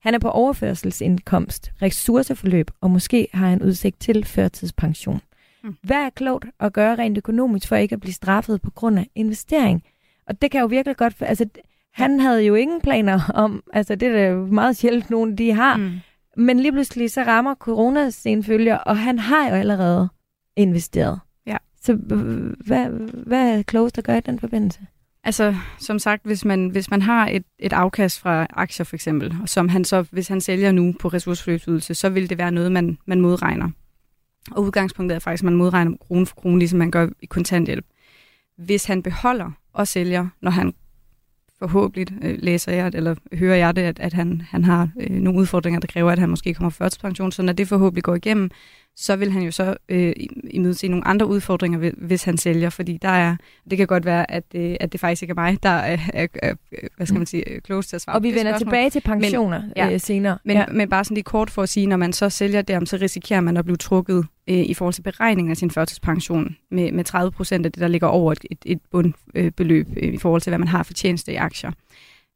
Han er på overførselsindkomst, ressourceforløb, og måske har han udsigt til førtidspension. Mm. Hvad er klogt at gøre rent økonomisk for ikke at blive straffet på grund af investering? Og det kan jo virkelig godt... Altså, han havde jo ingen planer om... Altså, det er da jo meget sjældent, nogen de har. Mm. men lige pludselig så rammer corona sin følger, og han har jo allerede investeret. Ja. Så hvad, hvad er klogest at gøre i den forbindelse? Altså, som sagt, hvis man, hvis man har et, et afkast fra aktier for eksempel, og som han så, hvis han sælger nu på ressourceforløbsydelse, så vil det være noget, man, man modregner. Og udgangspunktet er faktisk, at man modregner krone for krone, ligesom man gør i kontanthjælp. Hvis han beholder og sælger, når han forhåbentlig øh, læser jeg, eller hører jeg det, at, at han, han har øh, nogle udfordringer, der kræver, at han måske kommer førtidspension, så når det forhåbentlig går igennem, så vil han jo så øh, imødese nogle andre udfordringer, hvis han sælger, fordi der er, det kan godt være, at det, at det faktisk ikke er mig, der er, er, er hvad skal man sige, klogest til at svare Og vi vender spørgsmål. tilbage til pensioner men, ja, øh, senere. Men, ja. men bare sådan lige kort for at sige, når man så sælger det, så risikerer man at blive trukket øh, i forhold til beregningen af sin førtidspension med, med 30 procent af det, der ligger over et, et, et bundbeløb øh, i forhold til, hvad man har for tjeneste i aktier.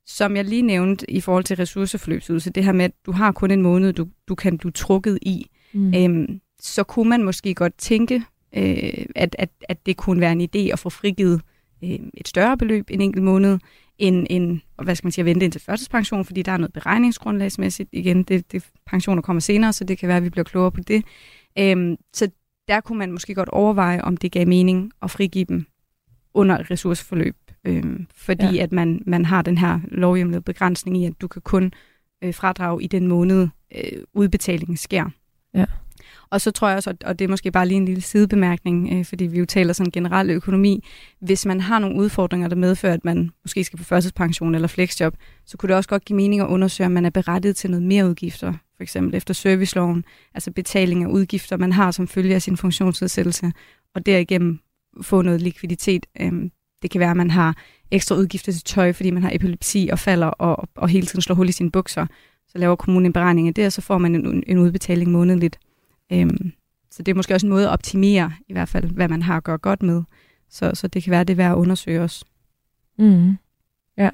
Som jeg lige nævnte i forhold til ressourceforløbsydelse, det her med, at du har kun en måned, du, du kan blive trukket i, mm. øhm, så kunne man måske godt tænke, øh, at, at, at det kunne være en idé at få frigivet øh, et større beløb en enkelt måned, end, end hvad skal man sige, at vente ind til førtidspension, fordi der er noget beregningsgrundlagsmæssigt. Igen, det, det pensioner kommer senere, så det kan være, at vi bliver klogere på det. Øhm, så der kunne man måske godt overveje, om det gav mening at frigive dem under et ressourceforløb, øhm, fordi ja. at man, man har den her lovhjemlede begrænsning i, at du kan kun øh, fradrage i den måned, øh, udbetalingen sker. Ja. Og så tror jeg også, og det er måske bare lige en lille sidebemærkning, øh, fordi vi jo taler sådan generel økonomi, hvis man har nogle udfordringer, der medfører, at man måske skal på førtidspension eller flexjob, så kunne det også godt give mening at undersøge, om man er berettiget til noget mere udgifter, for eksempel efter serviceloven, altså betaling af udgifter, man har som følge af sin funktionsnedsættelse, og derigennem få noget likviditet. Øhm, det kan være, at man har ekstra udgifter til tøj, fordi man har epilepsi og falder og, og hele tiden slår hul i sine bukser. Så laver kommunen en beregning af det, og så får man en, en udbetaling månedligt. Øhm, så det er måske også en måde at optimere, i hvert fald, hvad man har at gøre godt med. Så, så det kan være, det er værd at undersøge også. Mm. Ja.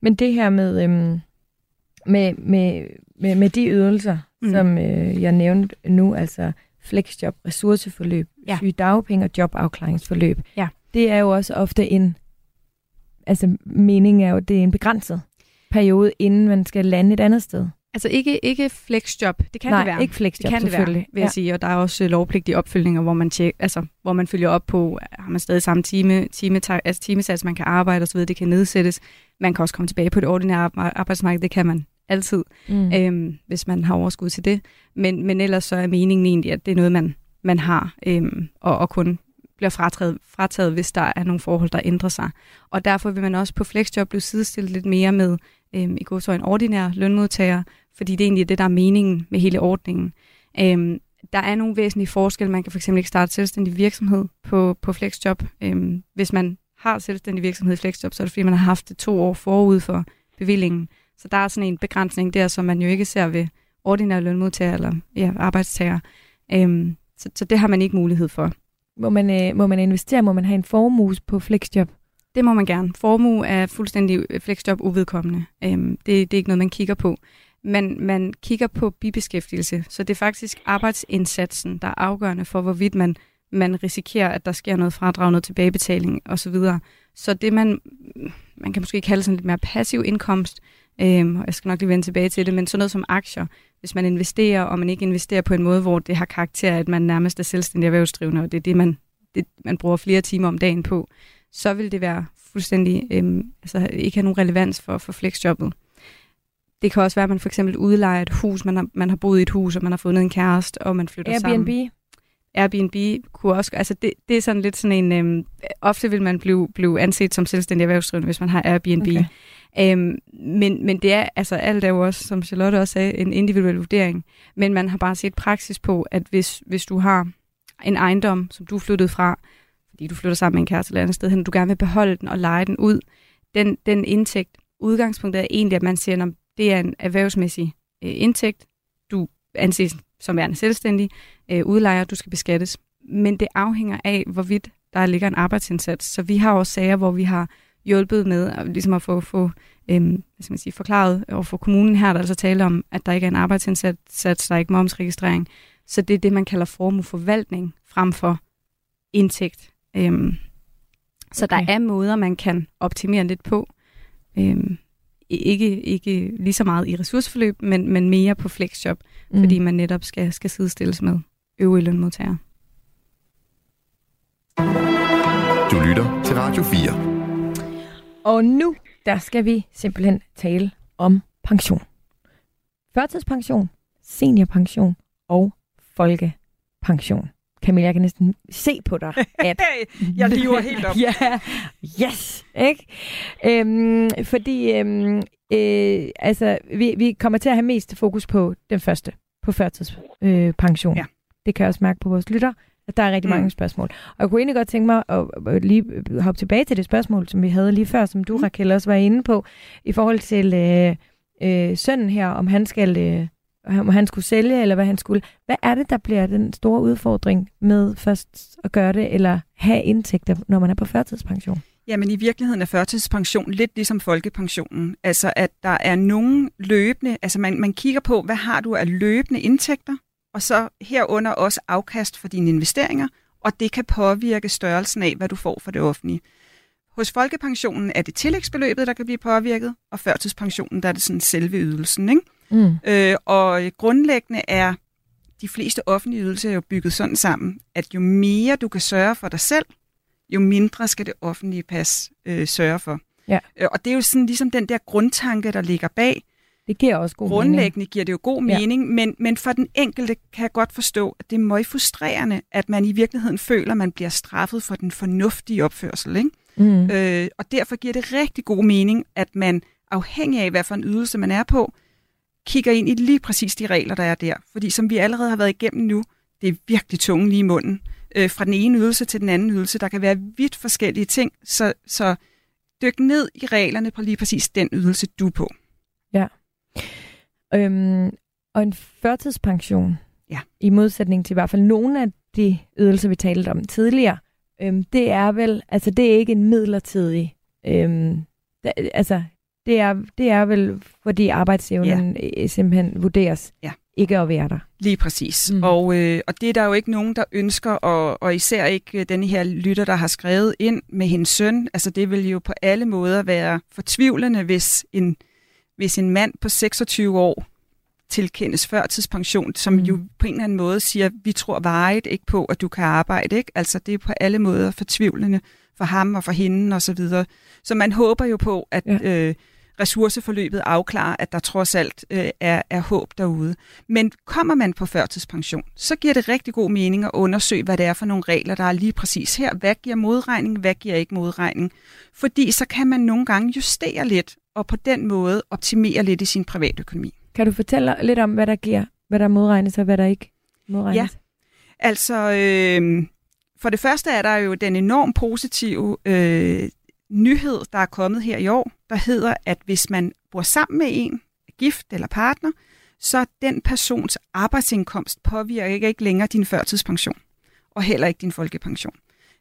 Men det her med, øhm, med, med, med, med de ydelser, mm. som øh, jeg nævnte nu, altså flexjob, ressourceforløb, ja. sygedagpenge og jobafklaringsforløb, ja. det er jo også ofte en, altså meningen er jo, det er en begrænset periode, inden man skal lande et andet sted. Altså ikke, ikke flexjob, det kan Nej, det være. ikke flexjob, det kan det være, vil jeg ja. sige. Og der er også lovpligtige opfølgninger, hvor man, tjek, altså, hvor man følger op på, har man stadig samme time, time, altså timesats, man kan arbejde osv., det kan nedsættes. Man kan også komme tilbage på det ordinære arbejdsmarked, det kan man altid, mm. øhm, hvis man har overskud til det. Men, men ellers så er meningen egentlig, at det er noget, man, man har, øhm, og, og kun bliver frataget, frataget, hvis der er nogle forhold, der ændrer sig. Og derfor vil man også på flexjob blive sidestillet lidt mere med øhm, i god så en ordinær lønmodtager, fordi det er egentlig det, der er meningen med hele ordningen. Øhm, der er nogle væsentlige forskelle. Man kan fx ikke starte selvstændig virksomhed på, på flexjob. Øhm, hvis man har selvstændig virksomhed i flexjob, så er det fordi, man har haft det to år forud for bevillingen. Så der er sådan en begrænsning der, som man jo ikke ser ved ordinære lønmodtagere eller ja, arbejdstager. Øhm, så, så det har man ikke mulighed for. Må man, øh, må man investere? Må man have en formue på flexjob? Det må man gerne. Formue er fuldstændig øh, flexjob uvedkommende. Øhm, det, det er ikke noget, man kigger på. Men man kigger på bibeskæftigelse, så det er faktisk arbejdsindsatsen, der er afgørende for, hvorvidt man, man risikerer, at der sker noget fradrag, noget tilbagebetaling osv. Så det, man, man kan måske kalde sådan lidt mere passiv indkomst, øhm, og jeg skal nok lige vende tilbage til det, men sådan noget som aktier, hvis man investerer, og man ikke investerer på en måde, hvor det har karakter, at man nærmest er selvstændig erhvervsdrivende, og det er det, man, det, man bruger flere timer om dagen på, så vil det være fuldstændig, øhm, altså ikke have nogen relevans for, for flexjobbet. Det kan også være, at man for eksempel udlejer et hus, man har, man har boet i et hus, og man har fundet en kæreste, og man flytter Airbnb. sammen. Airbnb kunne også, altså det, det er sådan lidt sådan en, øhm, ofte vil man blive, blive anset som selvstændig erhvervsdrivende, hvis man har Airbnb. Okay. Øhm, men, men det er, altså alt er jo også, som Charlotte også sagde, en individuel vurdering. Men man har bare set praksis på, at hvis, hvis du har en ejendom, som du er flyttet fra, fordi du flytter sammen med en kæreste eller andet sted hen, og du gerne vil beholde den og lege den ud, den, den indtægt, udgangspunktet er egentlig, at man siger, at det er en erhvervsmæssig øh, indtægt, du anses som værende selvstændig, øh, udlejer, du skal beskattes. Men det afhænger af, hvorvidt der ligger en arbejdsindsats. Så vi har også sager, hvor vi har hjulpet med at, ligesom at få, få øhm, hvad skal man sige, forklaret over for kommunen her, der altså tale om, at der ikke er en arbejdsindsats, der er ikke momsregistrering. Så det er det, man kalder formueforvaltning frem for indtægt. Øhm, så okay. der er måder, man kan optimere lidt på. Øhm, ikke, ikke lige så meget i ressourceforløb, men, men mere på flexjob, mm. fordi man netop skal, skal sidestilles med øvrige lønmodtagere. Du lytter til Radio 4. Og nu, der skal vi simpelthen tale om pension. Førtidspension, seniorpension og folkepension. Camilla, jeg kan næsten se på dig, at... jeg lever helt op. ja, yes, ikke? Øhm, fordi øhm, øh, altså, vi, vi kommer til at have mest fokus på den første, på førtidspension. Øh. Ja. Det kan jeg også mærke på vores lytter, at der er rigtig mm. mange spørgsmål. Og jeg kunne egentlig godt tænke mig at, at lige hoppe tilbage til det spørgsmål, som vi havde lige før, som du, Mm. Raquel, også var inde på, i forhold til øh, øh, sønnen her, om han skal... Øh, om han skulle sælge, eller hvad han skulle. Hvad er det, der bliver den store udfordring med først at gøre det, eller have indtægter, når man er på førtidspension? Jamen i virkeligheden er førtidspension lidt ligesom folkepensionen. Altså at der er nogen løbende, altså man, man kigger på, hvad har du af løbende indtægter, og så herunder også afkast for dine investeringer, og det kan påvirke størrelsen af, hvad du får for det offentlige. Hos folkepensionen er det tillægsbeløbet, der kan blive påvirket, og førtidspensionen, der er det sådan selve ydelsen. Ikke? Mm. Øh, og grundlæggende er de fleste offentlige ydelser jo bygget sådan sammen, at jo mere du kan sørge for dig selv, jo mindre skal det offentlige pas øh, sørge for. Ja. Øh, og det er jo sådan ligesom den der grundtanke, der ligger bag. Det giver også god mening. Grundlæggende giver det jo god Ja. mening, men, men for den enkelte kan jeg godt forstå, at det er meget frustrerende, at man i virkeligheden føler, at man bliver straffet for den fornuftige opførsel. Ikke? Mm. Øh, og derfor giver det rigtig god mening, at man afhængig af, hvad for en ydelse man er på, kigger ind i lige præcis de regler, der er der. Fordi som vi allerede har været igennem nu, det er virkelig tunge lige i munden. Øh, fra den ene ydelse til den anden ydelse, der kan være vidt forskellige ting, så, så dyk ned i reglerne på lige præcis den ydelse, du er på. Øhm, og en førtidspension, Ja. i modsætning til i hvert fald nogle af de ydelser, vi talte om tidligere, øhm, det er vel, altså det er ikke en midlertidig, øhm, da, altså det er, det er vel, fordi arbejdsevnen ja. simpelthen vurderes Ja. ikke at være der. Lige præcis. Mm. Og, øh, og det er der jo ikke nogen, der ønsker, og, og især ikke øh, denne her lytter, der har skrevet ind med hendes søn. Altså det vil jo på alle måder være fortvivlende, hvis en, hvis en mand på 26 år tilkendes førtidspension, som Mm. jo på en eller anden måde siger, vi tror varigt ikke på, at du kan arbejde. Ikke? Altså det er på alle måder fortvivlende for ham og for hende osv. Så, videre. så man håber jo på, at ja. øh, ressourceforløbet afklarer, at der trods alt øh, er, er håb derude. Men kommer man på førtidspension, så giver det rigtig god mening at undersøge, hvad det er for nogle regler, der er lige præcis her. Hvad giver modregning, hvad giver ikke modregning? Fordi så kan man nogle gange justere lidt, og på den måde optimere lidt i sin privatøkonomi. Kan du fortælle lidt om, hvad der giver, hvad der modregnes og hvad der ikke modregnes? Altså, øh, for det første er der jo den enormt positive øh, nyhed, der er kommet her i år, der hedder, at hvis man bor sammen med en, gift eller partner, så den persons arbejdsindkomst påvirker ikke længere din førtidspension, og heller ikke din folkepension.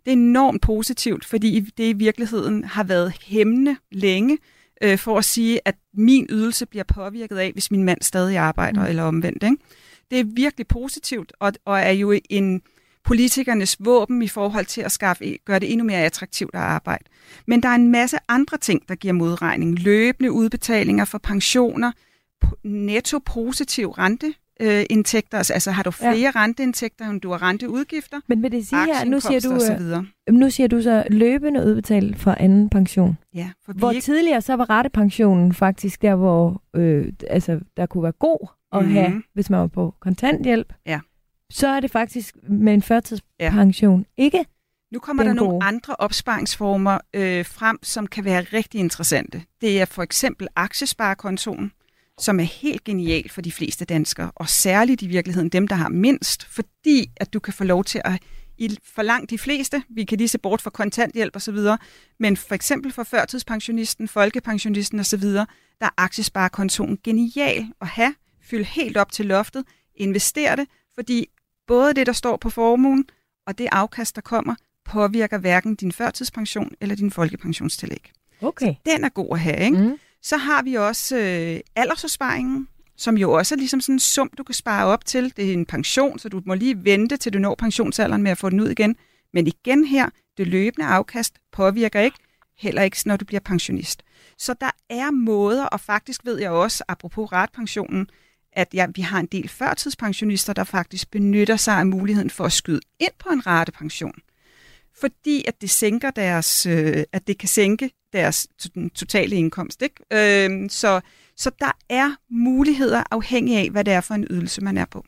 Det er enormt positivt, fordi det i virkeligheden har været hæmmende længe, øh, for at sige, at min ydelse bliver påvirket af, hvis min mand stadig arbejder, Mm. eller omvendt. Ikke? Det er virkelig positivt, og, og er jo en politikernes våben i forhold til at skaffe, gøre det endnu mere attraktivt at arbejde. Men der er en masse andre ting, der giver modregning. Løbende udbetalinger for pensioner, netto positiv rente, øh, indtægter, altså, altså har du flere ja. renteindtægter, end du har renteudgifter, Men vil det sige her, nu siger, du, så øh, videre. nu siger du så løbende udbetalt fra anden pension. Ja, for Hvor ikke, tidligere så var rettepensionen faktisk der, hvor øh, altså, der kunne være god at Mhm. have, hvis man var på kontanthjælp. Ja. Så er det faktisk med en førtidspension ja. ikke. Nu kommer Den der nogle gode. andre opsparingsformer øh, frem, som kan være rigtig interessante. Det er for eksempel aktiesparekontoen, som er helt genial for de fleste danskere, og særligt i virkeligheden dem, der har mindst, fordi at du kan få lov til at, i for langt de fleste, vi kan lige se bort fra kontanthjælp osv., men for eksempel for førtidspensionisten, folkepensionisten osv., der er aktiesparekontoen genial at have, fylde helt op til loftet, investere det, fordi både det, der står på formuen, og det afkast, der kommer, påvirker hverken din førtidspension eller din folkepensionstillæg. Okay. Den er god at have, ikke? Mm. Så har vi også øh, aldersopsparingen, som jo også er ligesom sådan en sum, du kan spare op til. Det er en pension, så du må lige vente, til du når pensionsalderen med at få den ud igen. Men igen her, det løbende afkast påvirker ikke. heller ikke når du bliver pensionist. Så der er måder, og faktisk ved jeg også, apropos retpensionen, at ja, vi har en del førtidspensionister, der faktisk benytter sig af muligheden for at skyde ind på en ratepension. Fordi at det sænker deres, øh, at det kan sænke deres den totale indkomst. Ikke? Øh, så, så der er muligheder afhængig af, hvad det er for en ydelse, man er på.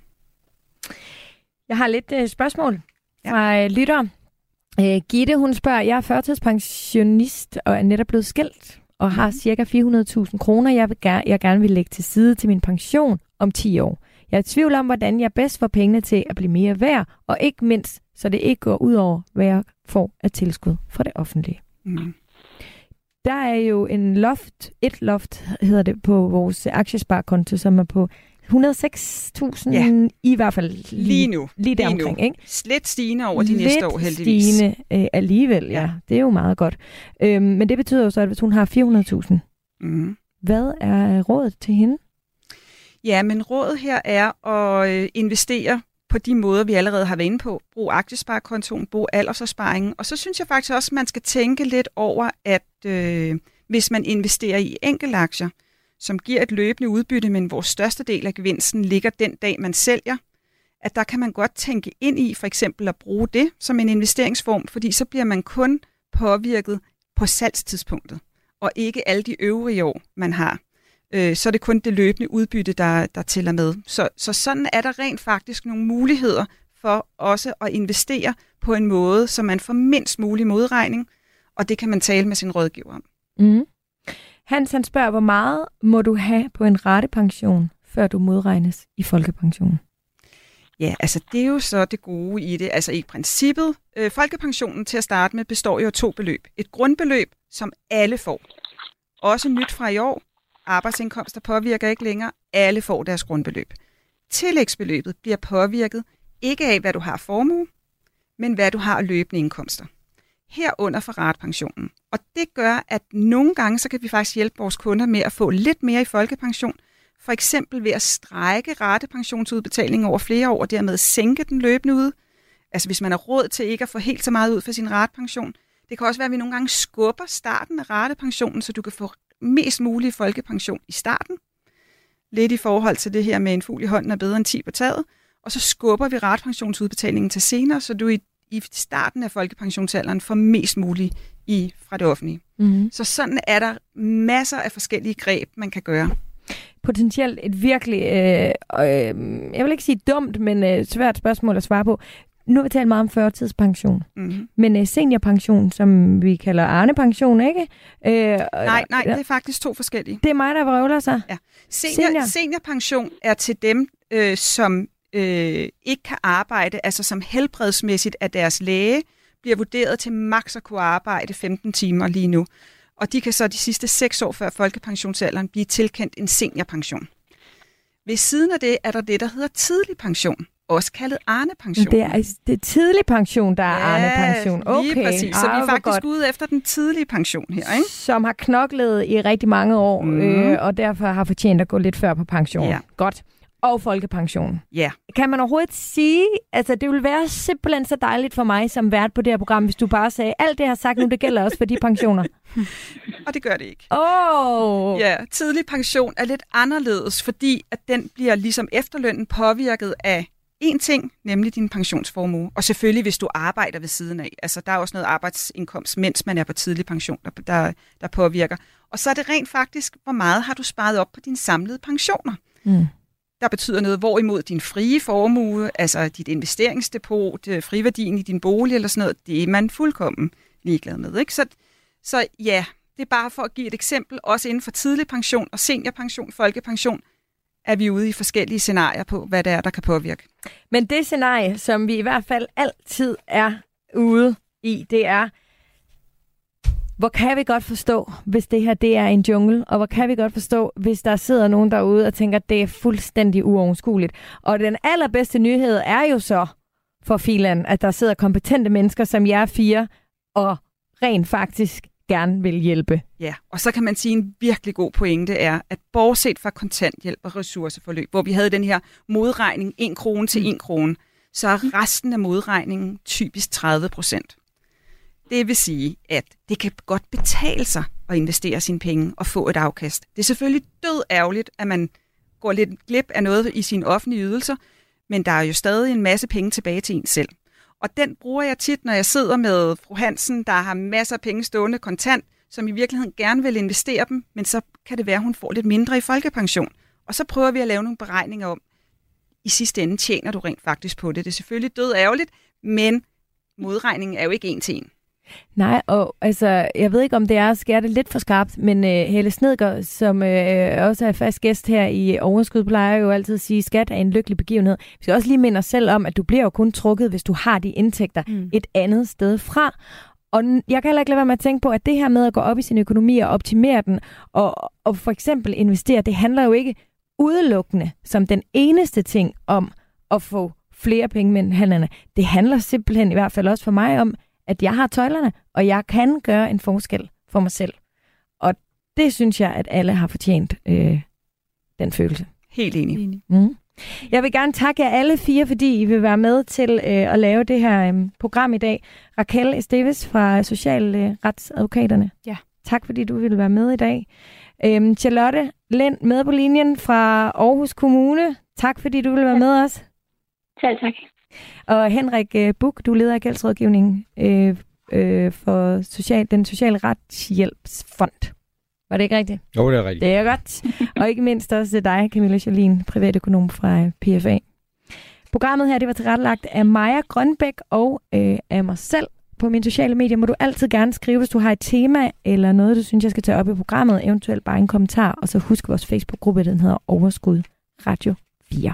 Jeg har lidt øh, spørgsmål fra ja. lytter. Øh, Gitte, hun spørger, jeg er førtidspensionist og er netop blevet skilt og har cirka 400.000 kroner, jeg, vil gerne, jeg gerne vil lægge til side til min pension om 10 år. Jeg er i tvivl om, hvordan jeg bedst får pengene til at blive mere værd, og ikke mindst, så det ikke går ud over, hvad jeg får af tilskud fra det offentlige. Mm. Der er jo en loft, et loft hedder det, på vores aktiesparekonto, som er på 106.000 ja. i hvert fald lige, lige nu. Lige der omkring, ikke? Slet stigende over de Lidt næste år, heldigvis. stigende øh, alligevel, ja. ja. Det er jo meget godt. Øhm, men det betyder jo så, at hvis hun har 400.000, mm. hvad er rådet til hende? Ja, men rådet her er at øh, investere på de måder, vi allerede har været inde på. Brug aktiesparekontoen, brug aldersopsparingen. Og så synes jeg faktisk også, at man skal tænke lidt over, at øh, hvis man investerer i enkeltaktier, som giver et løbende udbytte, men hvor største del af gevinsten ligger den dag, man sælger, at der kan man godt tænke ind i for eksempel at bruge det som en investeringsform, fordi så bliver man kun påvirket på salgstidspunktet, og ikke alle de øvrige år, man har. Øh, så er det kun det løbende udbytte, der, der tæller med. Så, så sådan er der rent faktisk nogle muligheder for også at investere på en måde, så man får mindst mulig modregning, og det kan man tale med sin rådgiver om. Mm. Hans han spørger, hvor meget må du have på en ratepension, før du modregnes i folkepensionen? Ja, altså det er jo så det gode i det. Altså i princippet, øh, folkepensionen til at starte med består jo af to beløb. Et grundbeløb, som alle får. Også nyt fra i år. Arbejdsindkomster påvirker ikke længere. Alle får deres grundbeløb. Tillægsbeløbet bliver påvirket ikke af, hvad du har formue, men hvad du har løbende indkomster herunder for ratepensionen. Og det gør, at nogle gange så kan vi faktisk hjælpe vores kunder med at få lidt mere i folkepension, for eksempel ved at strække ratepensionsudbetalingen over flere år, og dermed sænke den løbende ud. Altså hvis man har råd til ikke at få helt så meget ud for sin ratepension. Det kan også være, at vi nogle gange skubber starten af ratepensionen, så du kan få mest mulig folkepension i starten. Lidt i forhold til det her med en fugl i hånden er bedre end 10 på taget. Og så skubber vi ratepensionsudbetalingen til senere, så du i i starten af folkepensionsalderen får mest muligt i, fra det offentlige. Mm. Så sådan er der masser af forskellige greb, man kan gøre. Potentielt et virkelig, øh, øh, jeg vil ikke sige dumt, men øh, svært spørgsmål at svare på. Nu har vi talt meget om førtidspension, mm-hmm. men øh, seniorpension, som vi kalder Arne-pension, ikke? Øh, nej, nej, det er faktisk to forskellige. Det er mig, der vrøvler sig. Ja. Senior, Senior. Seniorpension er til dem, øh, som øh, ikke kan arbejde, altså som helbredsmæssigt af deres læge, bliver vurderet til maks at kunne arbejde 15 timer lige nu. Og de kan så de sidste seks år før folkepensionsalderen blive tilkendt en seniorpension. Ved siden af det er der det, der hedder tidlig pension, også kaldet Arne-pension. Det er, det er tidlig pension, der er ja, Arne-pension. Okay. lige præcis. Så ah, vi er faktisk godt. ude efter den tidlige pension her. Ikke? Som har knoklet i rigtig mange år, mm. øh, og derfor har fortjent at gå lidt før på pension. Ja. Godt og folkepension. Ja. Kan man overhovedet sige, altså det ville være simpelthen så dejligt for mig som vært på det her program, hvis du bare sagde, alt det, jeg har sagt nu, det gælder også for de pensioner. og det gør det ikke. Åh! Oh. Ja, tidlig pension er lidt anderledes, fordi at den bliver ligesom efterlønnen påvirket af en ting, nemlig din pensionsformue. Og selvfølgelig, hvis du arbejder ved siden af. Altså, der er også noget arbejdsindkomst, mens man er på tidlig pension, der, der, der påvirker. Og så er det rent faktisk, hvor meget har du sparet op på dine samlede pensioner. Mm der betyder noget, hvorimod din frie formue, altså dit investeringsdepot, øh, friværdien i din bolig eller sådan noget, det er man fuldkommen ligeglad med. Ikke? Så, så ja, det er bare for at give et eksempel, også inden for tidlig pension og seniorpension, folkepension, er vi ude i forskellige scenarier på, hvad det er, der kan påvirke. Men det scenarie, som vi i hvert fald altid er ude i, det er, hvor kan vi godt forstå, hvis det her det er en jungle, og hvor kan vi godt forstå, hvis der sidder nogen derude og tænker, at det er fuldstændig uoverskueligt. Og den allerbedste nyhed er jo så for filan, at der sidder kompetente mennesker som jer fire, og rent faktisk gerne vil hjælpe. Ja, og så kan man sige, at en virkelig god pointe er, at bortset fra kontanthjælp og ressourceforløb, hvor vi havde den her modregning 1 krone til 1 krone, så er resten af modregningen typisk 30 procent. Det vil sige, at det kan godt betale sig at investere sine penge og få et afkast. Det er selvfølgelig død ærgerligt, at man går lidt glip af noget i sine offentlige ydelser, men der er jo stadig en masse penge tilbage til en selv. Og den bruger jeg tit, når jeg sidder med fru Hansen, der har masser af penge stående kontant, som i virkeligheden gerne vil investere dem, men så kan det være, at hun får lidt mindre i folkepension. Og så prøver vi at lave nogle beregninger om, i sidste ende tjener du rent faktisk på det. Det er selvfølgelig død ærgerligt, men modregningen er jo ikke en til en. Nej, og altså, jeg ved ikke, om det er at skære det lidt for skarpt, men uh, Helle Snedger, som uh, også er fast gæst her i Overskud, plejer jo altid at sige, at skat er en lykkelig begivenhed. Vi skal også lige minde os selv om, at du bliver jo kun trukket, hvis du har de indtægter mm. et andet sted fra. Og jeg kan heller ikke lade være med at tænke på, at det her med at gå op i sin økonomi og optimere den, og, og for eksempel investere, det handler jo ikke udelukkende som den eneste ting om at få flere penge mellem hænderne. Det handler simpelthen i hvert fald også for mig om, at jeg har tøjlerne, og jeg kan gøre en forskel for mig selv. Og det synes jeg, at alle har fortjent øh, den følelse. Helt enig. Mm. Jeg vil gerne takke jer alle fire, fordi I vil være med til øh, at lave det her øh, program i dag. Raquel Esteves fra Socialretsadvokaterne. Ja. Tak fordi du ville være med i dag. Øhm, Charlotte Lind med på linjen fra Aarhus Kommune. Tak fordi du ville være med os. Selv tak. Og Henrik øh, Buk, du leder af gældsrådgivning øh, øh, for social, den sociale retshjælpsfond. Var det ikke rigtigt? Jo, det er rigtigt. Det er godt. og ikke mindst også dig, Camilla Jolin, privatøkonom fra øh, PFA. Programmet her det var tilrettelagt af Maja Grønbæk og øh, af mig selv. På mine sociale medier må du altid gerne skrive, hvis du har et tema eller noget, du synes, jeg skal tage op i programmet. Eventuelt bare en kommentar. Og så husk vores Facebook-gruppe, den hedder Overskud Radio 4.